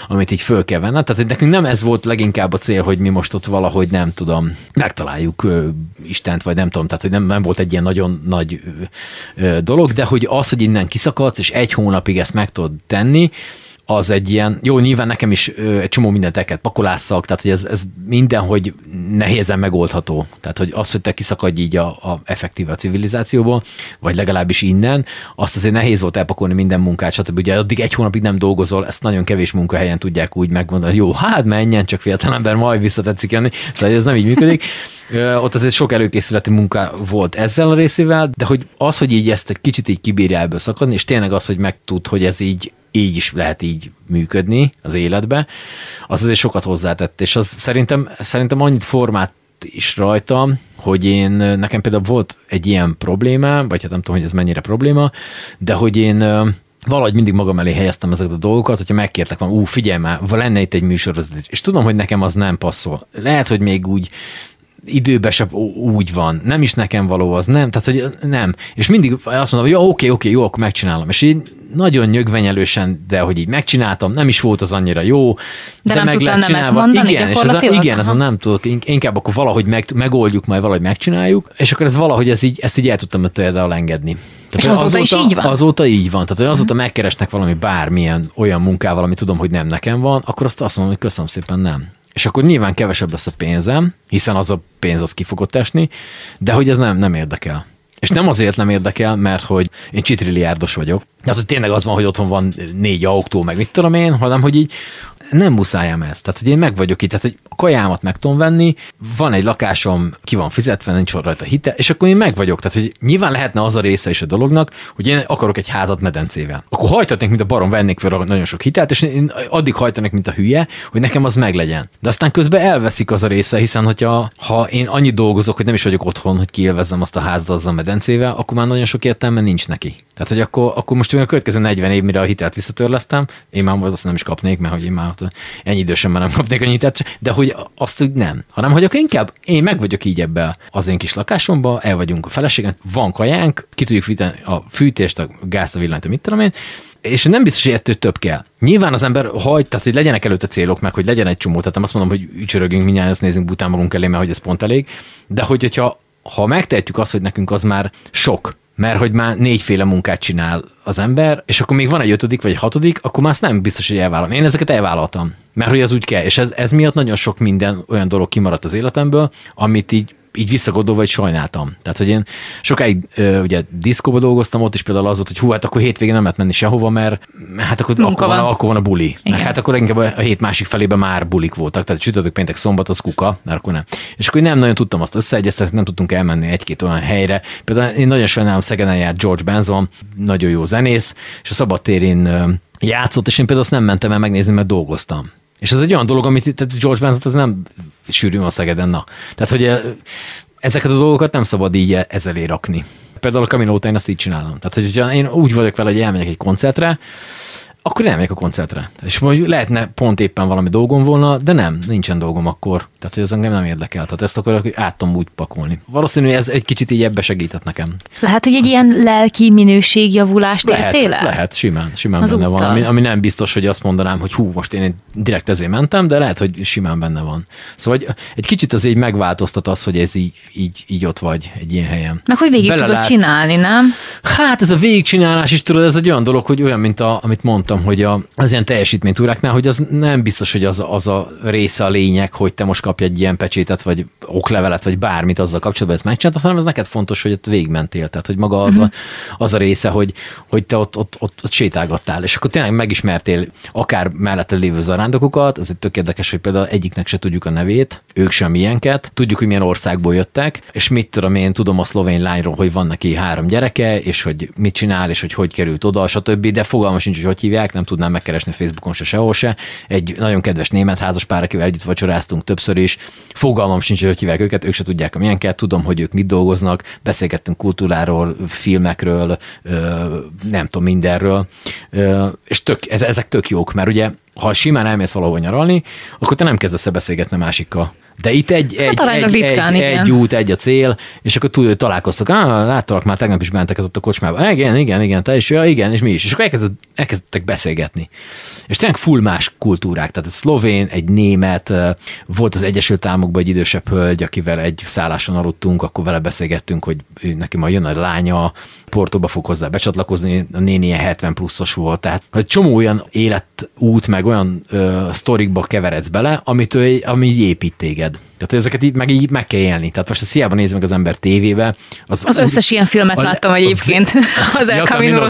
amit így föl kell venni. Tehát hogy nekünk nem ez volt leginkább a cél, hogy mi most ott valahogy nem tudom, megtaláljuk ö, Istent, vagy nem tudom, tehát hogy nem, nem volt egy ilyen nagyon nagy ö, ö, dolog, de hogy az, hogy innen kiszakadsz, és egy hónapig ezt meg tudod tenni, az egy ilyen, jó, nyilván nekem is ö, egy csomó mindent el kell pakolásszak, tehát hogy ez, ez mindenhogy nehézen megoldható. Tehát, hogy az, hogy te kiszakadj így a, a effektíve a civilizációból, vagy legalábbis innen, azt azért nehéz volt elpakolni minden munkát, stb. Ugye addig egy hónapig nem dolgozol, ezt nagyon kevés munkahelyen tudják úgy megmondani, jó, hát menjen, csak fiatal ember, majd visszatetszik jönni. Szóval ez nem így működik. Ö, ott azért sok előkészületi munka volt ezzel a részével, de hogy az, hogy így ezt egy kicsit így kibírja ebből szakadni, és tényleg az, hogy megtud, hogy ez így így is lehet így működni az életbe, az azért sokat hozzátett, és az szerintem, szerintem annyit formát is rajta, hogy én, nekem például volt egy ilyen problémám, vagy hát nem tudom, hogy ez mennyire probléma, de hogy én valahogy mindig magam elé helyeztem ezeket a dolgokat, hogyha megkértek van, ú, figyelj már, lenne itt egy műsor, és tudom, hogy nekem az nem passzol. Lehet, hogy még úgy időben se úgy van, nem is nekem való az, nem, tehát hogy nem. És mindig azt mondom, hogy jó, oké, oké, jó, akkor megcsinálom. És így nagyon nyögvenyelősen, de hogy így megcsináltam, nem is volt az annyira jó, De de, nem meg lett nemet csinálva. mondani igen, és ez a, igen, ez a nem tudok, in- inkább akkor valahogy meg, megoldjuk, majd valahogy megcsináljuk, és akkor ez valahogy ez így, ezt így el tudtam például engedni. És azóta is így van? Azóta így van. Tehát, hogy azóta megkeresnek valami bármilyen olyan munkával, ami tudom, hogy nem nekem van, akkor azt azt mondom, hogy köszönöm szépen, nem. És akkor nyilván kevesebb lesz a pénzem, hiszen az a pénz az ki fogott esni, de hogy ez nem, nem érdekel. És nem azért nem érdekel, mert hogy én csitrilliárdos vagyok. Tehát, hogy tényleg az van, hogy otthon van négy autó, meg mit tudom én, hanem, hogy így nem muszájám ezt. Tehát, hogy én meg vagyok itt, tehát, hogy a kajámat meg tudom venni, van egy lakásom, ki van fizetve, nincs rajta hite, és akkor én meg vagyok. Tehát, hogy nyilván lehetne az a része is a dolognak, hogy én akarok egy házat medencével. Akkor hajtatnék, mint a barom, vennék fel nagyon sok hitelt, és én addig hajtanék, mint a hülye, hogy nekem az meglegyen. De aztán közben elveszik az a része, hiszen hogyha ha én annyit dolgozok, hogy nem is vagyok otthon, hogy kiélvezzem azt a házat azzal a medencével, akkor már nagyon sok értelme nincs neki. Tehát, hogy akkor, akkor most a következő 40 év, mire a hitelt visszatörlesztem, én már azt nem is kapnék, mert hogy én már ennyi idősen már nem kapnék a hitelt, de hogy azt úgy nem. Hanem, hogy akkor inkább én meg vagyok így ebbe az én kis lakásomba, el vagyunk a feleségen, van kajánk, ki tudjuk fűteni a fűtést, a gázt, a villanyt, a mit tudom én, és nem biztos, hogy ettől több kell. Nyilván az ember hagy, tehát hogy legyenek előtte célok, meg hogy legyen egy csomó, tehát nem azt mondom, hogy ücsörögünk mindjárt, ezt nézzünk bután magunk elé, mert hogy ez pont elég, de hogy, hogyha ha megtehetjük azt, hogy nekünk az már sok, mert hogy már négyféle munkát csinál az ember, és akkor még van egy ötödik vagy egy hatodik, akkor már azt nem biztos, hogy elvállalom. Én ezeket elvállaltam, mert hogy az úgy kell, és ez, ez miatt nagyon sok minden olyan dolog kimaradt az életemből, amit így így visszagondolva, hogy sajnáltam. Tehát, hogy én sokáig ö, ugye diszkóba dolgoztam, ott is például az volt, hogy hú, hát akkor hétvégén nem lehet menni sehova, mert hát akkor, Munka akkor, van. van. akkor van a buli. Igen. hát akkor inkább a hét másik felében már bulik voltak, tehát csütörtök, péntek, szombat az kuka, mert akkor nem. És akkor nem nagyon tudtam azt összeegyeztetni, nem tudtunk elmenni egy-két olyan helyre. Például én nagyon sajnálom, Szegeden járt George Benson, nagyon jó zenész, és a szabadtérén játszott, és én például azt nem mentem el megnézni, mert dolgoztam. És ez egy olyan dolog, amit tehát George Benson az nem sűrű a Szegeden, na. Tehát, hogy ö, ezeket a dolgokat nem szabad így ez elé rakni. Például a Camino én azt így csinálom. Tehát, hogyha én úgy vagyok vele, hogy elmegyek egy koncertre, akkor elmegyek a koncertre. És majd lehetne pont éppen valami dolgom volna, de nem, nincsen dolgom akkor. Tehát, hogy ez engem nem érdekel. Tehát ezt akkor át tudom úgy pakolni. Valószínű, hogy ez egy kicsit így ebbe segített nekem. Lehet, hogy egy ilyen lelki minőségjavulást Lehet, értél el? lehet, simán, simán Az benne úttal. van. Ami, ami, nem biztos, hogy azt mondanám, hogy hú, most én direkt ezért mentem, de lehet, hogy simán benne van. Szóval egy, egy kicsit az így megváltoztat az, hogy ez így, így, így ott vagy egy ilyen helyen. Meg hogy végig tudod Belelátsz. csinálni, nem? Hát ez a végigcsinálás is tudod, ez egy olyan dolog, hogy olyan, mint a, amit mondtam, hogy a, az ilyen teljesítménytúráknál, hogy az nem biztos, hogy az, az a része a lényeg, hogy te most kapj egy ilyen pecsétet, vagy oklevelet, vagy bármit azzal kapcsolatban, ezt megcsináltad, hanem ez neked fontos, hogy ott végigmentél. Tehát, hogy maga az, a, az a része, hogy, hogy te ott, ott, ott, ott sétálgattál, és akkor tényleg megismertél akár mellette lévő zarándokokat, ez egy tök érdekes, hogy például egyiknek se tudjuk a nevét, ők sem ilyenket, tudjuk, hogy milyen országból jöttek, és mit tudom én, tudom a szlovén lányról, hogy van neki három gyereke, és hogy mit csinál, és hogy hogy került oda, stb. De fogalma sincs, hogy hogy hívják, nem tudnám megkeresni Facebookon se sehol se. Egy nagyon kedves német házas pár, akivel együtt vacsoráztunk többször is. Fogalmam sincs, hogy hívják őket, ők se tudják a milyenket, tudom, hogy ők mit dolgoznak, beszélgettünk kultúráról, filmekről, nem tudom, mindenről. És tök, ezek tök jók, mert ugye ha simán elmész valahol nyaralni, akkor te nem kezdesz beszélgetni másikkal. De itt egy, egy, aránylag egy, ritkán, egy, igen. egy út, egy a cél, és akkor túl, találkoztak. Ah, láttalak már tegnap is benteket ott a kocsmában. Igen, igen, igen, te is, ja, igen, és mi is. És akkor elkezdett, elkezdtek beszélgetni. És tényleg full más kultúrák. Tehát egy szlovén, egy német, volt az Egyesült Államokban egy idősebb hölgy, akivel egy szálláson aludtunk, akkor vele beszélgettünk, hogy neki majd jön a lánya, Portóba fog hozzá becsatlakozni, a néni ilyen 70 pluszos volt, tehát egy csomó olyan életút, meg olyan ö, sztorikba keveredsz bele, amit ami épít téged. Tehát ezeket így meg, így meg kell élni. Tehát most a hiába néz meg az ember tévébe. Az, Az összes ilyen filmet láttam egyébként. Az El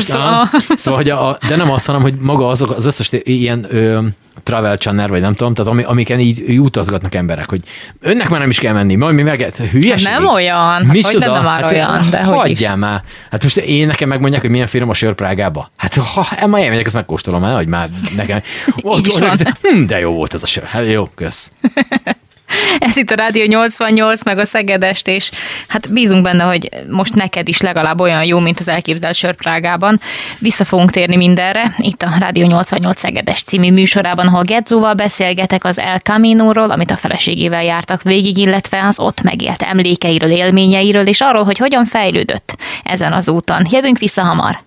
Ja, aha. Szóval, hogy a, a, de nem azt, hanem, hogy maga azok, az összes ilyen ö, travel channel, vagy nem tudom, tehát ami, amiken így, utazgatnak emberek, hogy önnek már nem is kell menni, majd mi meg hülyeség. Nem olyan, hát hogy lenne már olyan, de hogy is. már. Hát most én nekem megmondják, hogy milyen finom a sör Prágába. Hát ha ma elmegyek, ezt megkóstolom el, hogy már nekem. Is van. Hm, de jó volt ez a sör. Hát jó, kösz. Ez itt a Rádió 88, meg a Szegedest, és hát bízunk benne, hogy most neked is legalább olyan jó, mint az elképzelt sör Prágában. Vissza fogunk térni mindenre, itt a Rádió 88 Szegedes című műsorában, ahol Gedzóval beszélgetek az El Camino-ról, amit a feleségével jártak végig, illetve az ott megélt emlékeiről, élményeiről, és arról, hogy hogyan fejlődött ezen az úton. Jövünk vissza hamar.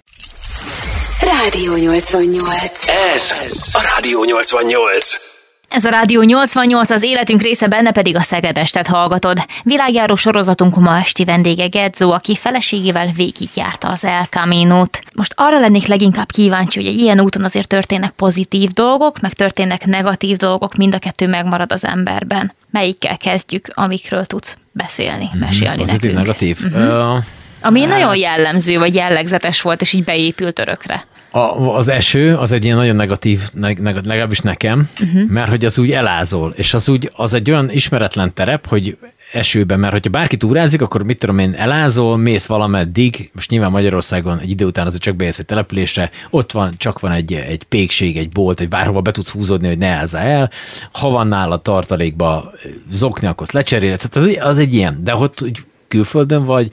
Rádió 88. Ez a Rádió 88. Ez a Rádió 88, az életünk része, benne pedig a Szegedestet hallgatod. Világjáró sorozatunk ma esti vendége Gedzó, aki feleségével végigjárta az El Camino-t. Most arra lennék leginkább kíváncsi, hogy egy ilyen úton azért történnek pozitív dolgok, meg történnek negatív dolgok, mind a kettő megmarad az emberben. Melyikkel kezdjük, amikről tudsz beszélni, mesélni Pozitív, nekünk? negatív. Uh-huh. Ami nagyon jellemző, vagy jellegzetes volt, és így beépült örökre. A, az eső az egy ilyen nagyon negatív, neg, neg, legalábbis nekem, uh-huh. mert hogy az úgy elázol, és az úgy, az egy olyan ismeretlen terep, hogy esőben, mert hogyha bárki túrázik, akkor mit tudom én, elázol, mész valameddig, most nyilván Magyarországon egy idő után azért csak bejössz egy településre, ott van, csak van egy, egy pékség, egy bolt, egy bárhova be tudsz húzódni, hogy ne ázzál el, ha van nála tartalékba zokni, akkor lecseréled, tehát az, az egy ilyen, de ott úgy külföldön vagy,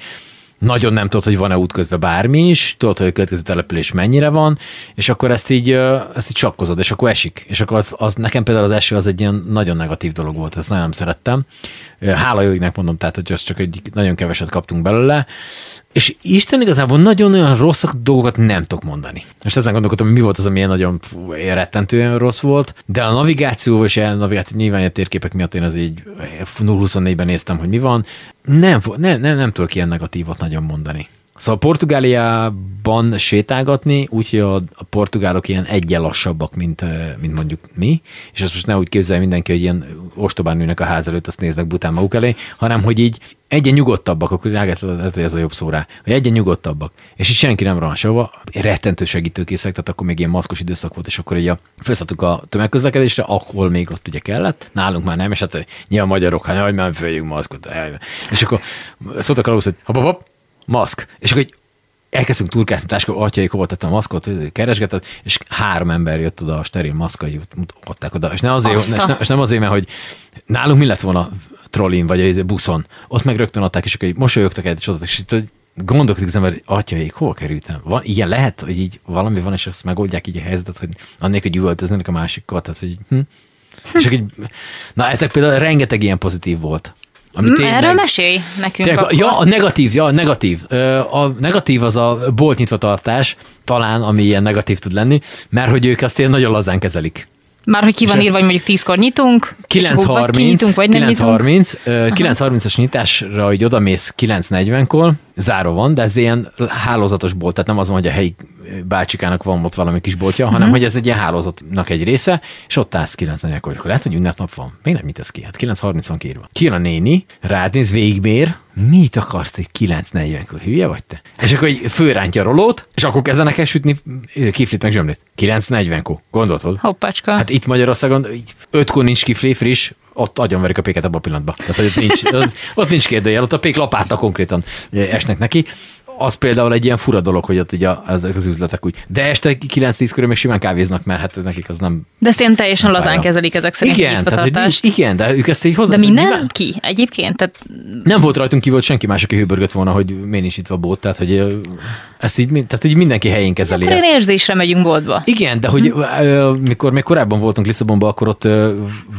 nagyon nem tudod, hogy van-e útközben bármi is, tudod, hogy a következő település mennyire van, és akkor ezt így, ezt így sakkozod, és akkor esik. És akkor az, az nekem például az eső az egy ilyen nagyon negatív dolog volt, ezt nagyon nem szerettem. Hála jó égnek mondom, tehát hogy azt csak egy nagyon keveset kaptunk belőle, és Isten igazából nagyon olyan rossz dolgokat nem tudok mondani. Most ezen gondolkodtam, hogy mi volt az, ami ilyen nagyon fú, ilyen rettentően rossz volt, de a navigáció és a navigáció nyilván a térképek miatt én az így 0-24-ben néztem, hogy mi van. Nem, nem, nem, nem tudok ilyen negatívat nagyon mondani. Szóval Portugáliában sétálgatni, úgyhogy a, a portugálok ilyen egyen lassabbak, mint, mint mondjuk mi, és ezt most ne úgy képzelje mindenki, hogy ilyen ostobán ülnek a ház előtt, azt néznek bután maguk elé, hanem hogy így egyen nyugodtabbak, akkor lehet, ez a jobb szó rá, hogy egyen nyugodtabbak, és így senki nem rohan sehova, rettentő segítőkészek, tehát akkor még ilyen maszkos időszak volt, és akkor így a, felszálltuk a tömegközlekedésre, ahol még ott ugye kellett, nálunk már nem, és hát nyilván magyarok, hát hogy már följünk maszkot, és akkor szóltak a hogy hop, hop, hop, maszk, és akkor egy elkezdtünk turkászni, táska, atyaik hova tettem a maszkot, keresgetett, és három ember jött oda a steril maszkai, adták oda. És, ne azért, Azt a- és, nem, és nem azért, mert hogy nálunk mi lett volna trollin, vagy egy buszon. Ott meg rögtön adták, és akkor így mosolyogtak egyet, és oda, és hogy gondolkodik az ember, atyaik, hol kerültem? Van, ilyen lehet, hogy így valami van, és azt megoldják így a helyzetet, hogy annélkül, hogy üvöltöznek a másikkal, tehát, hogy hm? És akkor így, na ezek például rengeteg ilyen pozitív volt. Ami Mm, Erről mesélj nekünk Tényleg, akkor. ja, a negatív, ja, a negatív. A negatív az a bolt nyitva tartás, talán, ami ilyen negatív tud lenni, mert hogy ők azt ilyen nagyon lazán kezelik. Már hogy ki van írva, hogy mondjuk tízkor nyitunk, és akkor vagy 9.30, kinyitunk, vagy nem nyitunk. 9.30, ö, 9.30-as nyitásra, hogy odamész 9.40-kor, záró van, de ez ilyen hálózatos bolt, tehát nem az van, hogy a helyi bácsikának van ott valami kis boltja, Mhm. hanem hogy ez egy ilyen hálózatnak egy része, és ott állsz 9.40-kor, akkor lehet, hogy ünnepnap van. Még nem nyitesz ki, hát 9.30 van kiírva. Kijön a néni, rád néz, végigmér, mit akarsz egy 9.40-kor, hülye vagy te? És akkor így fölrántja a rolót, és akkor kezdenek el sütni kiflit meg zsömlét. 9.40-kor, gondoltad? Hoppacska. Hát itt Magyarországon így ötkor nincs kifli friss, ott agyonverik a péket abban a pillanatban. Tehát hogy ott nincs, ott, ott nincs kérdőjel, ott a pék lapáta konkrétan esnek neki. Az például egy ilyen fura dolog, hogy ott ugye ezek az üzletek úgy. De este 9-10 körül még simán kávéznak, mert hát ez nekik az nem... De ezt én teljesen Nem lazán baj. kezelik ezek szerint Igen, tehát, hogy nincs, igen, de ők ezt így hozzá. De minden ki egyébként? Tehát Nem volt rajtunk kívül senki más, aki hőbörgött volna, hogy miért nincs itt a bót, tehát hogy ezt így, tehát így mindenki helyén kezeli akkor ezt. én érzésre megyünk boltba. Igen, de hogy ö, mikor még korábban voltunk Lisszabonban, akkor ott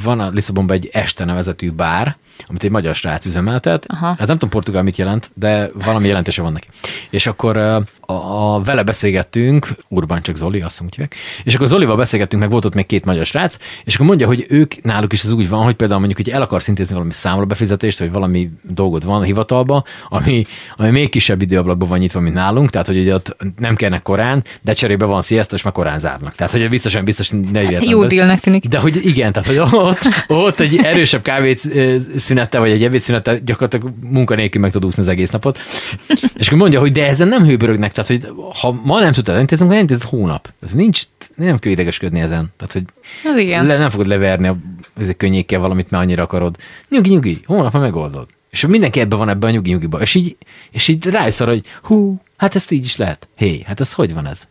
van a Lisszabonban egy este nevezetű bár, amit egy magyar srác üzemeltet. Aha. Hát nem tudom portugál mit jelent, de valami jelentése van neki. És akkor a, a, vele beszélgettünk, Urbán csak Zoli, azt hiszem úgy és akkor Zolival beszélgettünk, meg volt ott még két magyar srác, és akkor mondja, hogy ők náluk is ez úgy van, hogy például mondjuk, hogy el akarsz intézni valami számla befizetést, vagy valami dolgod van a hivatalba, ami, ami még kisebb időablakban van nyitva, mint nálunk, tehát hogy ugye ott nem kellene korán, de cserébe van sziaszta, és már korán zárnak. Tehát, hogy biztosan biztos ne jöjjön. Jó dealnek tűnik. De hogy igen, tehát hogy ott, ott egy erősebb kávét szünettel, vagy egy ebédszünettel gyakorlatilag munkanélkül meg tud úszni az egész napot. És akkor mondja, hogy de ezen nem hőbörögnek, tehát hogy ha ma nem tudtad elintézni, akkor elintézed hónap. Ez nincs, nem kell idegesködni ezen. Tehát, hogy Az igen. le, nem fogod leverni a ezek könnyékkel valamit, mert annyira akarod. Nyugi, nyugi, hónap már megoldod. És mindenki ebben van ebben a nyugi nyugiba. És így, és így rájössz arra, hogy hú, hát ezt így is lehet. Hé, hát ez hogy van ez?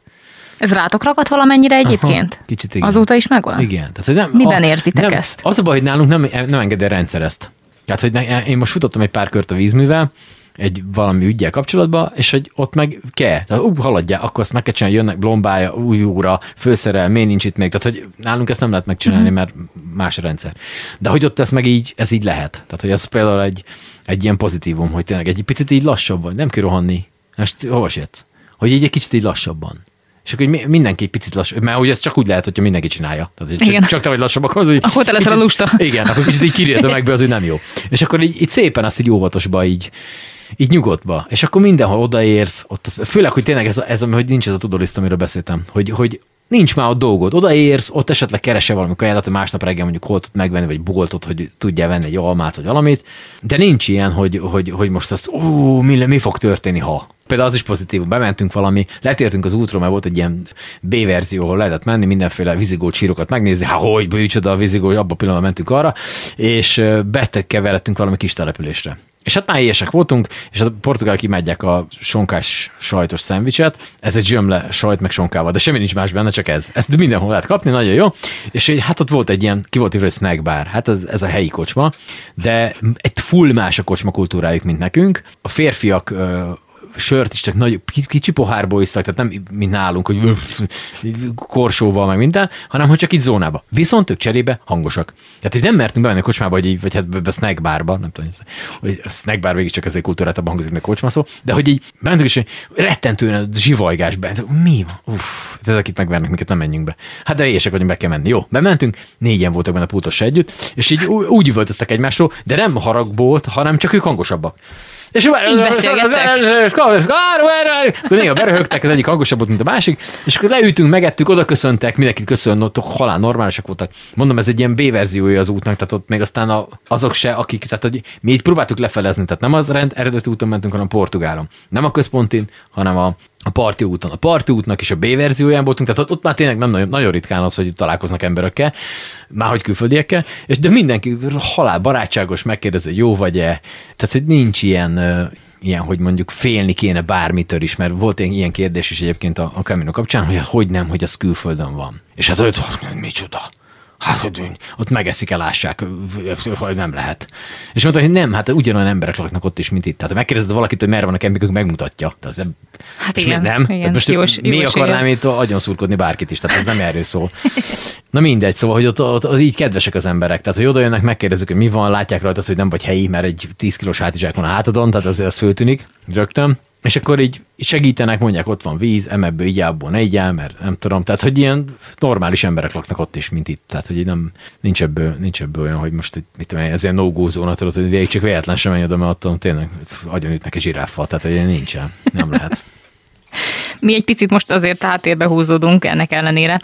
Ez rátok ragadt valamennyire egyébként? Aha, kicsit igen. Azóta is megvan? Igen. Tehát, nem, Miben érzitek nem, ezt? Az a baj, hogy nálunk nem, nem engedi a rendszer ezt. Tehát, hogy ne, én most futottam egy pár kört a vízművel, egy valami ügyel kapcsolatban, és hogy ott meg kell. Tehát, ú, haladjál, akkor azt meg kell csinálni, jönnek blombája, új óra, főszerel, miért nincs itt még. Tehát, hogy nálunk ezt nem lehet megcsinálni, Mhm. mert más a rendszer. De hogy ott ez meg így, ez így lehet. Tehát, hogy ez például egy, egy ilyen pozitívum, hogy tényleg egy picit így lassabban, nem kell rohanni. Most hova sietsz? Hogy így egy kicsit így lassabban. És akkor így mindenki picit lassú, mert ugye ez csak úgy lehet, hogyha mindenki csinálja. Tehát, hogy Igen. csak, csak te vagy lassabb, akkor az, hogy Akkor te leszel a lusta. Igen, akkor kicsit így kirjed a megbe, az, hogy nem jó. És akkor így, így szépen azt így óvatosba így, így nyugodtba. És akkor mindenhol odaérsz, ott, főleg, hogy tényleg ez, ez, hogy nincs ez a tudorista, amiről beszéltem, hogy, hogy nincs már ott dolgod. Odaérsz, ott esetleg keresel valami hogy másnap reggel mondjuk hol tud megvenni, vagy boltot, hogy tudjál venni egy almát, vagy valamit. De nincs ilyen, hogy, hogy, hogy most azt, ó, mi, mi fog történni, ha. Például az is pozitív, bementünk valami, letértünk az útról, mert volt egy ilyen B-verzió, ahol lehetett menni, mindenféle vizigó csírokat megnézni, hát hogy bűcsoda a vizigó, abban a pillanatban mentünk arra, és bekeveredtünk valami kis településre. És hát már éhesek voltunk, és a portugál kimegyek a sonkás sajtos szendvicset, ez egy zsömle sajt meg sonkával, de semmi nincs más benne, csak ez. Ezt mindenhol lehet kapni, nagyon jó. És hát ott volt egy ilyen, ki volt írva, hogy snack bar, hát ez, ez a helyi kocsma, de egy full más a kocsma kultúrájuk, mint nekünk. A férfiak sört is csak nagy, ki- kicsi pohárból iszak, tehát nem mint nálunk, hogy korsóval meg minden, hanem hogy csak így zónába. Viszont ők cserébe hangosak. Tehát így nem mertünk bemenni a kocsmába, vagy, így, vagy hát be snack barba, nem tudom, hogy a snack bar végig csak ezért kultúrátában hangzik, meg kocsma szó, de hogy így mentünk is, hogy rettentően zsivajgás be. Mi van? Uff, ezek itt megvernek minket, nem menjünk be. Hát de éjsek vagyunk, be kell menni. Jó, bementünk, négyen voltak benne a pultos együtt, és így úgy üvöltöztek egymásról, de nem haragból, hanem csak ők hangosabbak. És Így beszélgettek? akkor néha beröhögtek, az egyik hangosabb volt, mint a másik, és akkor leültünk, megettük, oda köszöntek, mindenkit köszönött, halál normálisak voltak. Mondom, ez egy ilyen B-verziója az útnak, tehát ott még aztán a, azok se, akik, tehát hogy mi itt próbáltuk lefelezni, tehát nem az rend, eredeti úton mentünk, hanem Portugálon. Nem a központin, hanem a, a parti úton. A parti útnak is a B-verzióján voltunk, tehát ott, már tényleg nem nagyon, nagyon ritkán az, hogy találkoznak emberekkel, már hogy külföldiekkel, és de mindenki halál barátságos, megkérdezi, jó vagy-e. Tehát, hogy nincs ilyen, ilyen, hogy mondjuk félni kéne bármitől is, mert volt ilyen kérdés is egyébként a, a Camino kapcsán, hogy hogy nem, hogy az külföldön van. És hát, hogy micsoda. Hát, hogy ott megeszik, elássák, nem lehet. És mondta, hogy nem, hát ugyanolyan emberek laknak ott is, mint itt. Tehát ha megkérdezed valakit, hogy merre van a kempingük, megmutatja. Tehát, nem- Hát igen, mi- nem? igen, Hát most jós- mi jós, akarnám igen. itt agyon szurkodni bárkit is, tehát ez nem erről szól. Na mindegy, szóval, hogy ott, ott, ott így kedvesek az emberek. Tehát, hogy oda jönnek, megkérdezik, hogy mi van, látják rajtad, hogy nem vagy helyi, mert egy 10 kilós hátizsák van a hátadon, tehát azért ez föltűnik rögtön. És akkor így segítenek, mondják, ott van víz, emebből így abból ne így el, mert nem tudom. Tehát, hogy ilyen normális emberek laknak ott is, mint itt. Tehát, hogy nem, nincs ebből, nincs ebből olyan, hogy most mit tudom, ez ilyen no-go zóna, tudod, hogy végig csak véletlen sem menj oda, mert attól tényleg agyon ütnek egy zsiráffal, tehát, hogy ilyen nincsen. Nem lehet. Mi egy picit most azért háttérbe húzódunk ennek ellenére.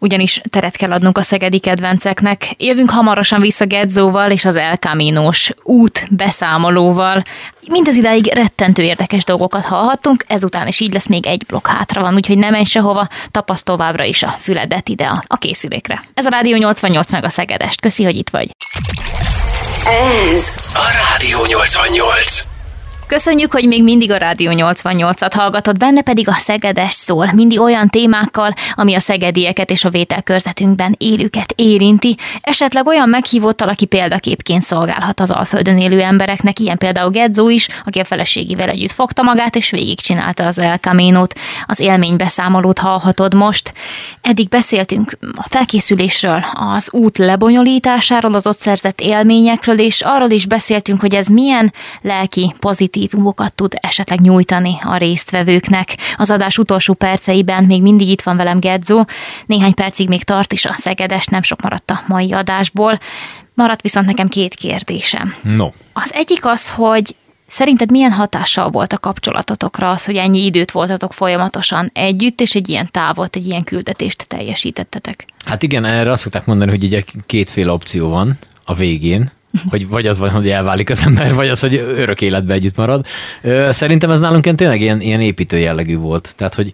Ugyanis teret kell adnunk a szegedi kedvenceknek. Jövünk hamarosan vissza Gedzóval és az El Camino-s út beszámolóval. Mindez idáig rettentő érdekes dolgokat hallhattunk, ezután is így lesz még egy blokk hátra van, úgyhogy ne menj sehova, tapaszt továbbra is a füledet ide a készülékre. Ez a Rádió 88 meg a Szegedest. Köszi, hogy itt vagy. Ez A Rádió 88. Köszönjük, hogy még mindig a Rádió 88-at hallgatott, benne pedig a Szegedes szól, mindig olyan témákkal, ami a szegedieket és a vételkörzetünkben élőket érinti, esetleg olyan meghívottal, aki példaképként szolgálhat az Alföldön élő embereknek, ilyen például Gedzó is, aki a feleségével együtt fogta magát és végigcsinálta az El Camino-t. Az élménybeszámolót hallhatod most. Eddig beszéltünk a felkészülésről, az út lebonyolításáról, az ott szerzett élményekről, és arról is beszéltünk, hogy ez milyen lelki pozitív motivumokat tud esetleg nyújtani a résztvevőknek. Az adás utolsó perceiben még mindig itt van velem Gedzó, néhány percig még tart is a Szegedes, nem sok maradt a mai adásból. Maradt viszont nekem két kérdésem. No. Az egyik az, hogy Szerinted milyen hatással volt a kapcsolatotokra az, hogy ennyi időt voltatok folyamatosan együtt, és egy ilyen távot, egy ilyen küldetést teljesítettetek? Hát igen, erre azt szokták mondani, hogy ugye kétféle opció van a végén, hogy vagy az van, hogy elválik az ember, vagy az, hogy örök életben együtt marad. Szerintem ez nálunk tényleg ilyen, ilyen építő jellegű volt. Tehát, hogy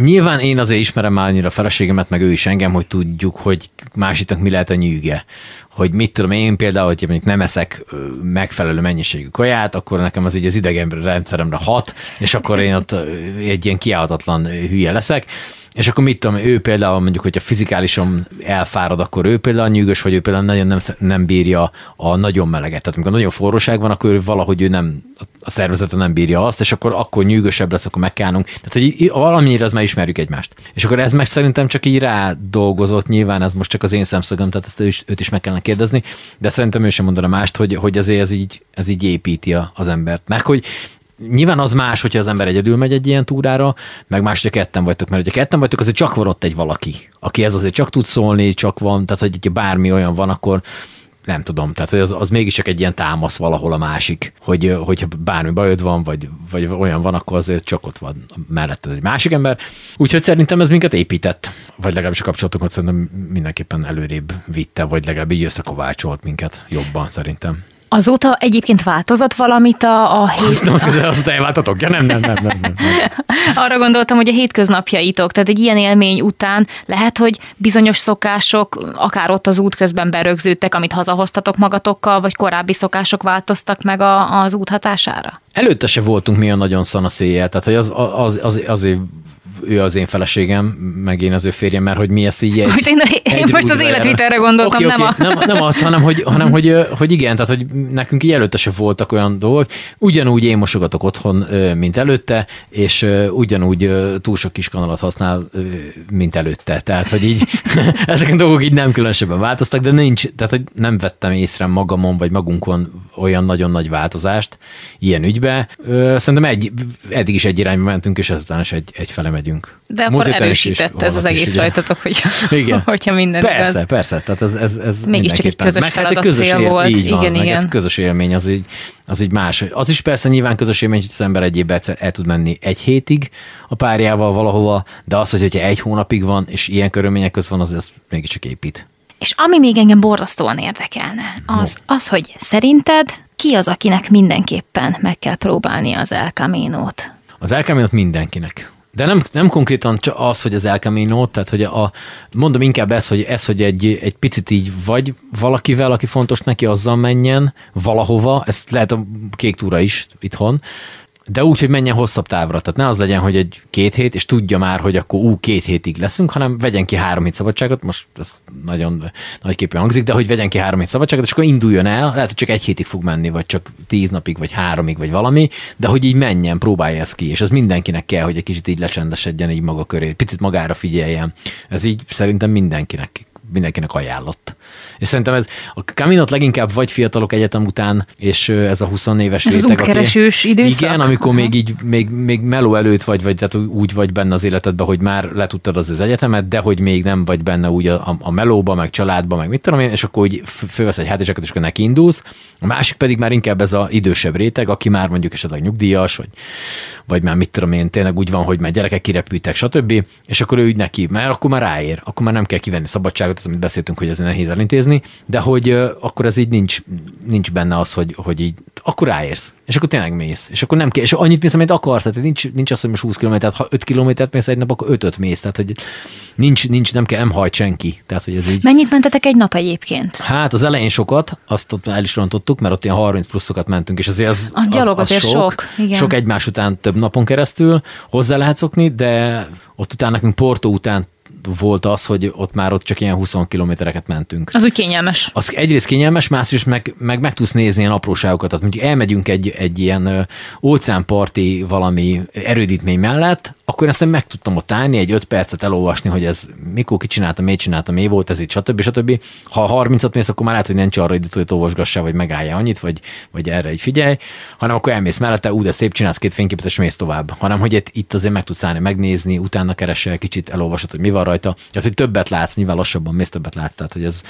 Nyilván én azért ismerem már annyira a feleségemet, meg ő is engem, hogy tudjuk, hogy másiknak mi lehet a nyűge. Hogy mit tudom én például, hogy mondjuk nem eszek megfelelő mennyiségű kaját, akkor nekem az így az idegen rendszeremre hat, és akkor én ott egy ilyen kiállhatatlan hülye leszek és akkor mit tudom, ő például mondjuk, hogyha fizikálisan elfárad, akkor ő például nyűgös, vagy ő például nagyon nem, nem bírja a nagyon meleget. Tehát amikor nagyon forróság van, akkor ő valahogy ő nem, a szervezete nem bírja azt, és akkor, akkor nyűgösebb lesz, akkor megkánunk. Tehát, hogy valamennyire az már ismerjük egymást. És akkor ez meg szerintem csak így rá dolgozott, nyilván ez most csak az én szemszögöm, tehát ezt ő is, őt is meg kellene kérdezni, de szerintem ő sem mondana mást, hogy, hogy azért ez így, ez így építi az embert. Meg hogy nyilván az más, hogyha az ember egyedül megy egy ilyen túrára, meg más, hogyha ketten vagytok, mert hogyha ketten vagytok, azért csak van ott egy valaki, aki ez azért csak tud szólni, csak van, tehát hogy bármi olyan van, akkor nem tudom, tehát az, az mégiscsak egy ilyen támasz valahol a másik, hogy hogyha bármi bajod van, vagy, vagy olyan van, akkor azért csak ott van mellette egy másik ember. Úgyhogy szerintem ez minket épített, vagy legalábbis a kapcsolatokat szerintem mindenképpen előrébb vitte, vagy legalább így összekovácsolt minket jobban szerintem. Azóta egyébként változott valamit a, a hét... Azt nem azt azt elváltatok? Ja, nem, nem, nem, nem, nem. Arra gondoltam, hogy a hétköznapjaitok, tehát egy ilyen élmény után lehet, hogy bizonyos szokások akár ott az út közben berögződtek, amit hazahoztatok magatokkal, vagy korábbi szokások változtak meg a, az út hatására? Előtte se voltunk mi a nagyon szanaszéjjel, tehát hogy az, az, az, azért ő az én feleségem, meg én az ő férjem, mert hogy mi ezt így egy, Most én, én most az életvitelre gondoltam, okay, nem okay. a... Nem, nem az, hanem, hogy, hanem hogy, hogy igen, tehát hogy nekünk így előtte se voltak olyan dolgok. Ugyanúgy én mosogatok otthon, mint előtte, és ugyanúgy túl sok kis kanalat használ, mint előtte. Tehát, hogy így ezek a dolgok így nem különösebben változtak, de nincs, tehát hogy nem vettem észre magamon, vagy magunkon olyan nagyon nagy változást ilyen ügybe. Szerintem egy, eddig is egy irányba mentünk, és ezután is egy, egy fele megyünk megyünk. De akkor erősített ez az egész is, rajtatok, hogy, igen. hogyha minden Persze, igaz. persze, tehát ez, ez, ez Mégiscsak egy közös meg, feladat hát egy közös cél él, volt. Így van, igen, igen. ez közös élmény, az így, az így más. Az is persze nyilván közös élmény, hogy az ember egy évben el tud menni egy hétig a párjával valahova, de az, hogy hogyha egy hónapig van, és ilyen körülmények között van, az, az mégiscsak épít. És ami még engem borzasztóan érdekelne, az, no. az, hogy szerinted ki az, akinek mindenképpen meg kell próbálni az El Camino-t? Az El Camino-t mindenkinek. De nem, nem konkrétan csak az, hogy az El Camino, tehát hogy a, mondom inkább ez, hogy ez, hogy egy, egy picit így vagy valakivel, aki fontos neki, azzal menjen valahova, ez lehet a kék túra is itthon, de úgy, hogy menjen hosszabb távra. Tehát ne az legyen, hogy egy két hét, és tudja már, hogy akkor ú, két hétig leszünk, hanem vegyen ki három hét szabadságot, most ez nagyon nagyképpen hangzik, de hogy vegyen ki három hét szabadságot, és akkor induljon el, lehet, hogy csak egy hétig fog menni, vagy csak tíz napig, vagy háromig, vagy valami, de hogy így menjen, próbálja ezt ki, és az mindenkinek kell, hogy egy kicsit így lecsendesedjen így maga köré, picit magára figyeljen. Ez így szerintem mindenkinek mindenkinek ajánlott. És szerintem ez a Caminot leginkább vagy fiatalok egyetem után, és ez a 20 éves ez réteg. Az aki, időszak? Igen, amikor Aha. még így, még, még meló előtt vagy, vagy tehát úgy vagy benne az életedben, hogy már letudtad az, az egyetemet, de hogy még nem vagy benne úgy a, a, a melóba, meg családba, meg mit tudom én, és akkor úgy fölvesz egy hátizsákot, és akkor neki indulsz. A másik pedig már inkább ez a idősebb réteg, aki már mondjuk esetleg nyugdíjas, vagy, vagy már mit tudom én, tényleg úgy van, hogy már gyerekek kirepültek, stb. És akkor ő úgy neki, mert akkor már ráér, akkor már nem kell kivenni szabadságot, az, amit beszéltünk, hogy ez nehéz elintézni, de hogy akkor ez így nincs, nincs benne az, hogy, hogy így akkor ráérsz, és akkor tényleg mész, és akkor nem kell, és annyit mész, amit akarsz, tehát nincs, nincs az, hogy most 20 km, ha 5 kilométert mész egy nap, akkor 5 mész, tehát hogy nincs, nincs, nem kell, nem hajt senki, tehát hogy ez így. Mennyit mentetek egy nap egyébként? Hát az elején sokat, azt ott el is rontottuk, mert ott ilyen 30 pluszokat mentünk, és azért az, Az gyalog azért sok, igen. sok egymás után több napon keresztül, hozzá lehet szokni, de ott utána nekünk Porto után volt az, hogy ott már ott csak ilyen 20 kilométereket mentünk. Az úgy kényelmes. Az egyrészt kényelmes, másrészt meg, meg, meg tudsz nézni ilyen apróságokat. Tehát mondjuk elmegyünk egy, egy ilyen óceánparti valami erődítmény mellett, akkor ezt meg tudtam ott állni, egy öt percet elolvasni, hogy ez mikor ki csinálta, miért csinálta, mi volt ez itt, stb. stb. Ha 30-at mész, akkor már lehet, hogy nincs arra időt, hogy olvasgassál, vagy megállja annyit, vagy, vagy erre egy figyelj, hanem akkor elmész mellette, ú, de szép csinálsz két fényképet, és mész tovább. Hanem, hogy itt, itt azért meg tudsz állni, megnézni, utána keresel, kicsit elolvasod, hogy mi van rajta. Az, hogy többet látsz, nyilván lassabban mész, többet látsz, tehát hogy ez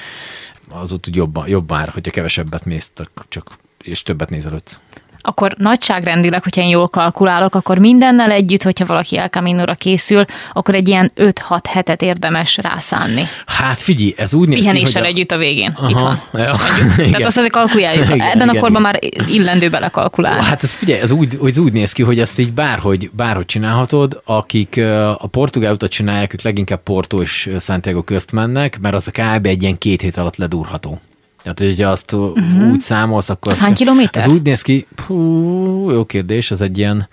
az úgy jobban, jobb már, hogyha kevesebbet mész, csak és többet nézelődsz. Akkor nagyságrendileg, hogyha én jól kalkulálok, akkor mindennel együtt, hogyha valaki El Camino-ra készül, akkor egy ilyen 5-6 hetet érdemes rászánni. Hát figyelj, ez úgy néz ki, hogy Pihenéssel a... együtt a végén. Aha, Itt van. Ja. Tehát azt azért kalkuláljuk. Igen, Ebben a igen, korban igen. már illendő belekalkulálni. Hát ez figyelj, ez úgy, hogy ez úgy néz ki, hogy ezt így bárhogy, bárhogy csinálhatod, akik a portugál utat csinálják, ők leginkább Porto és Santiago közt mennek, mert az a kb. egy ilyen két hét alatt ledurható. Tehát, hogyha azt uh-huh. úgy számolsz, akkor... Az hány kilométer? Ez úgy néz ki, hú, jó kérdés, az egy ilyen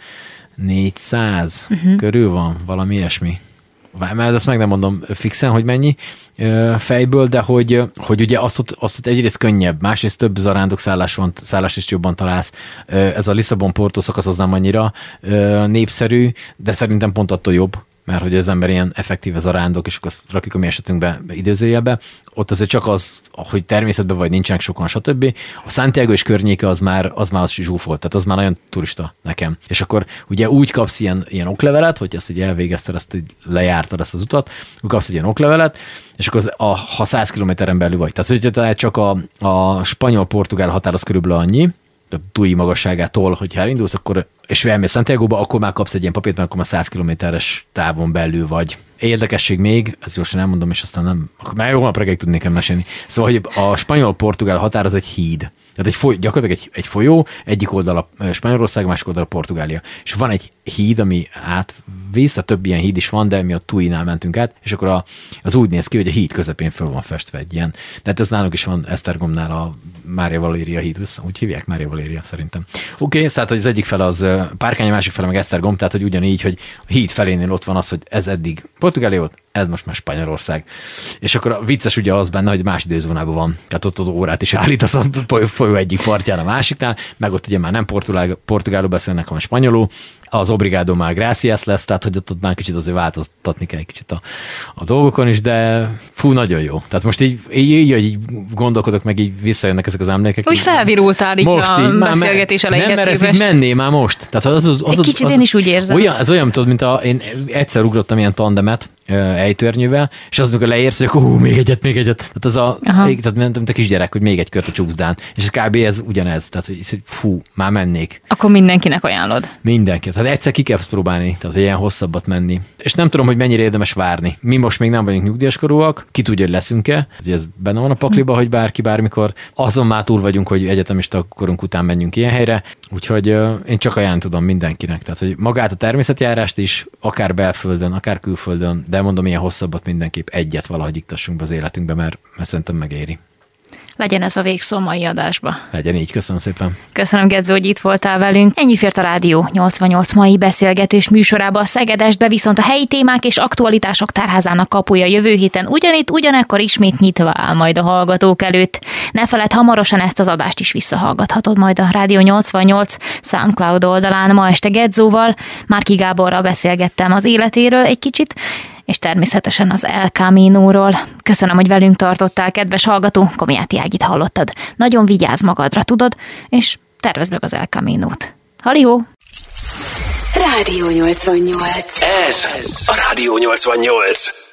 400 Mhm. uh-huh. körül van, valami ilyesmi. Mert ezt meg nem mondom fixen, hogy mennyi fejből, de hogy, hogy ugye azt ott, azt ott egyrészt könnyebb, másrészt több zarándok szállás van, szállás is jobban találsz. Ez a Lisszabon-Porto szakasz az nem annyira népszerű, de szerintem pont attól jobb, mert hogy az ember ilyen effektíve zarándok, és akkor azt rakjuk a mi esetünkbe idézőjelbe, ott azért csak az, hogy természetben vagy nincsenek sokan, stb. A Santiago és környéke az már az már az is zsúfolt, tehát az már nagyon turista nekem. És akkor ugye úgy kapsz ilyen, ilyen oklevelet, hogy ezt így elvégezted, ezt így lejártad ezt az utat, akkor kapsz egy ilyen oklevelet, és akkor az, a, ha 100 kilométeren belül vagy. Tehát, hogyha te csak a, a spanyol-portugál határ az körülbelül annyi, túi magasságától, hogyha elindulsz, akkor, és elmész Santiago-ba, akkor már kapsz egy ilyen papírt, mert akkor már 100 kilométeres távon belül vagy. Érdekesség még, ezt gyorsan elmondom, és aztán nem, akkor már jó reggelig tudnék mesélni. Szóval, hogy a spanyol-portugál határ az egy híd. Tehát egy foly, gyakorlatilag egy, egy folyó, egyik oldala ö, Spanyolország, másik oldala Portugália. És van egy híd, ami átvisz, tehát több ilyen híd is van, de mi a Tuinál mentünk át, és akkor a, az úgy néz ki, hogy a híd közepén föl van festve egy ilyen. Tehát ez nálunk is van Esztergomnál a Mária Valéria híd, össze, úgy hívják Mária Valéria szerintem. Oké, okay, szóval hogy az egyik fel az ö, Párkány, a másik fele meg Esztergom, tehát hogy ugyanígy, hogy a híd felénél ott van az, hogy ez eddig Portugália volt, ez most már Spanyolország. És akkor a vicces ugye az benne, hogy más időzónában van. Tehát ott az órát is állítasz a folyó egyik partján a másiknál, meg ott ugye már nem portugál, portugálul beszélnek, hanem spanyolul. Az obrigado már gracias lesz, tehát hogy ott, ott már kicsit azért változtatni kell egy kicsit a, a dolgokon is, de fú, nagyon jó. Tehát most így, így, így, így gondolkodok, meg így visszajönnek ezek az emlékek. Úgy felvirultál így a így beszélgetés elejéhez Nem, mert ez így menné már most. Tehát az, az, az, Egy az, kicsit az, én is úgy érzem. Olyan, ez olyan, tudod, mint a, én egyszer ugrottam ilyen tandemet, ö, ejtörnyűvel, és az, amikor leérsz, hogy akkor hú, még egyet, még egyet. Tehát az a, Aha. tehát mint, mint a kisgyerek, hogy még egy kört a csúszdán. És kb. ez ugyanez. Tehát, hogy fú, már mennék. Akkor mindenkinek ajánlod. Mindenki. Tehát egyszer ki kell próbálni, tehát ilyen hosszabbat menni. És nem tudom, hogy mennyire érdemes várni. Mi most még nem vagyunk nyugdíjaskorúak, ki tudja, hogy leszünk-e. Hogy ez benne van a pakliba, hogy bárki bármikor. Azon már túl vagyunk, hogy egyetemista korunk után menjünk ilyen helyre. Úgyhogy én csak ajánlani tudom mindenkinek. Tehát, hogy magát a természetjárást is, akár belföldön, akár külföldön, de mondom, ilyen hosszabbat mindenképp egyet valahogy iktassunk be az életünkbe, mert, mert szerintem megéri. Legyen ez a végszó a mai adásba. Legyen így, köszönöm szépen. Köszönöm, Gedzó, hogy itt voltál velünk. Ennyi fért a Rádió 88 mai beszélgetős műsorába a Szegedestbe, viszont a helyi témák és aktualitások tárházának kapuja jövő héten ugyanitt, ugyanekkor ismét nyitva áll majd a hallgatók előtt. Ne feled, hamarosan ezt az adást is visszahallgathatod majd a Rádió 88 SoundCloud oldalán. Ma este Gedzóval, Márki Gáborral beszélgettem az életéről egy kicsit, és természetesen az El Camino-ról. Köszönöm, hogy velünk tartottál, kedves hallgató, Komiáti Ágit hallottad. Nagyon vigyázz magadra, tudod, és tervezd meg az El Camino-t. Halió! Rádió 88. Ez a Rádió 88.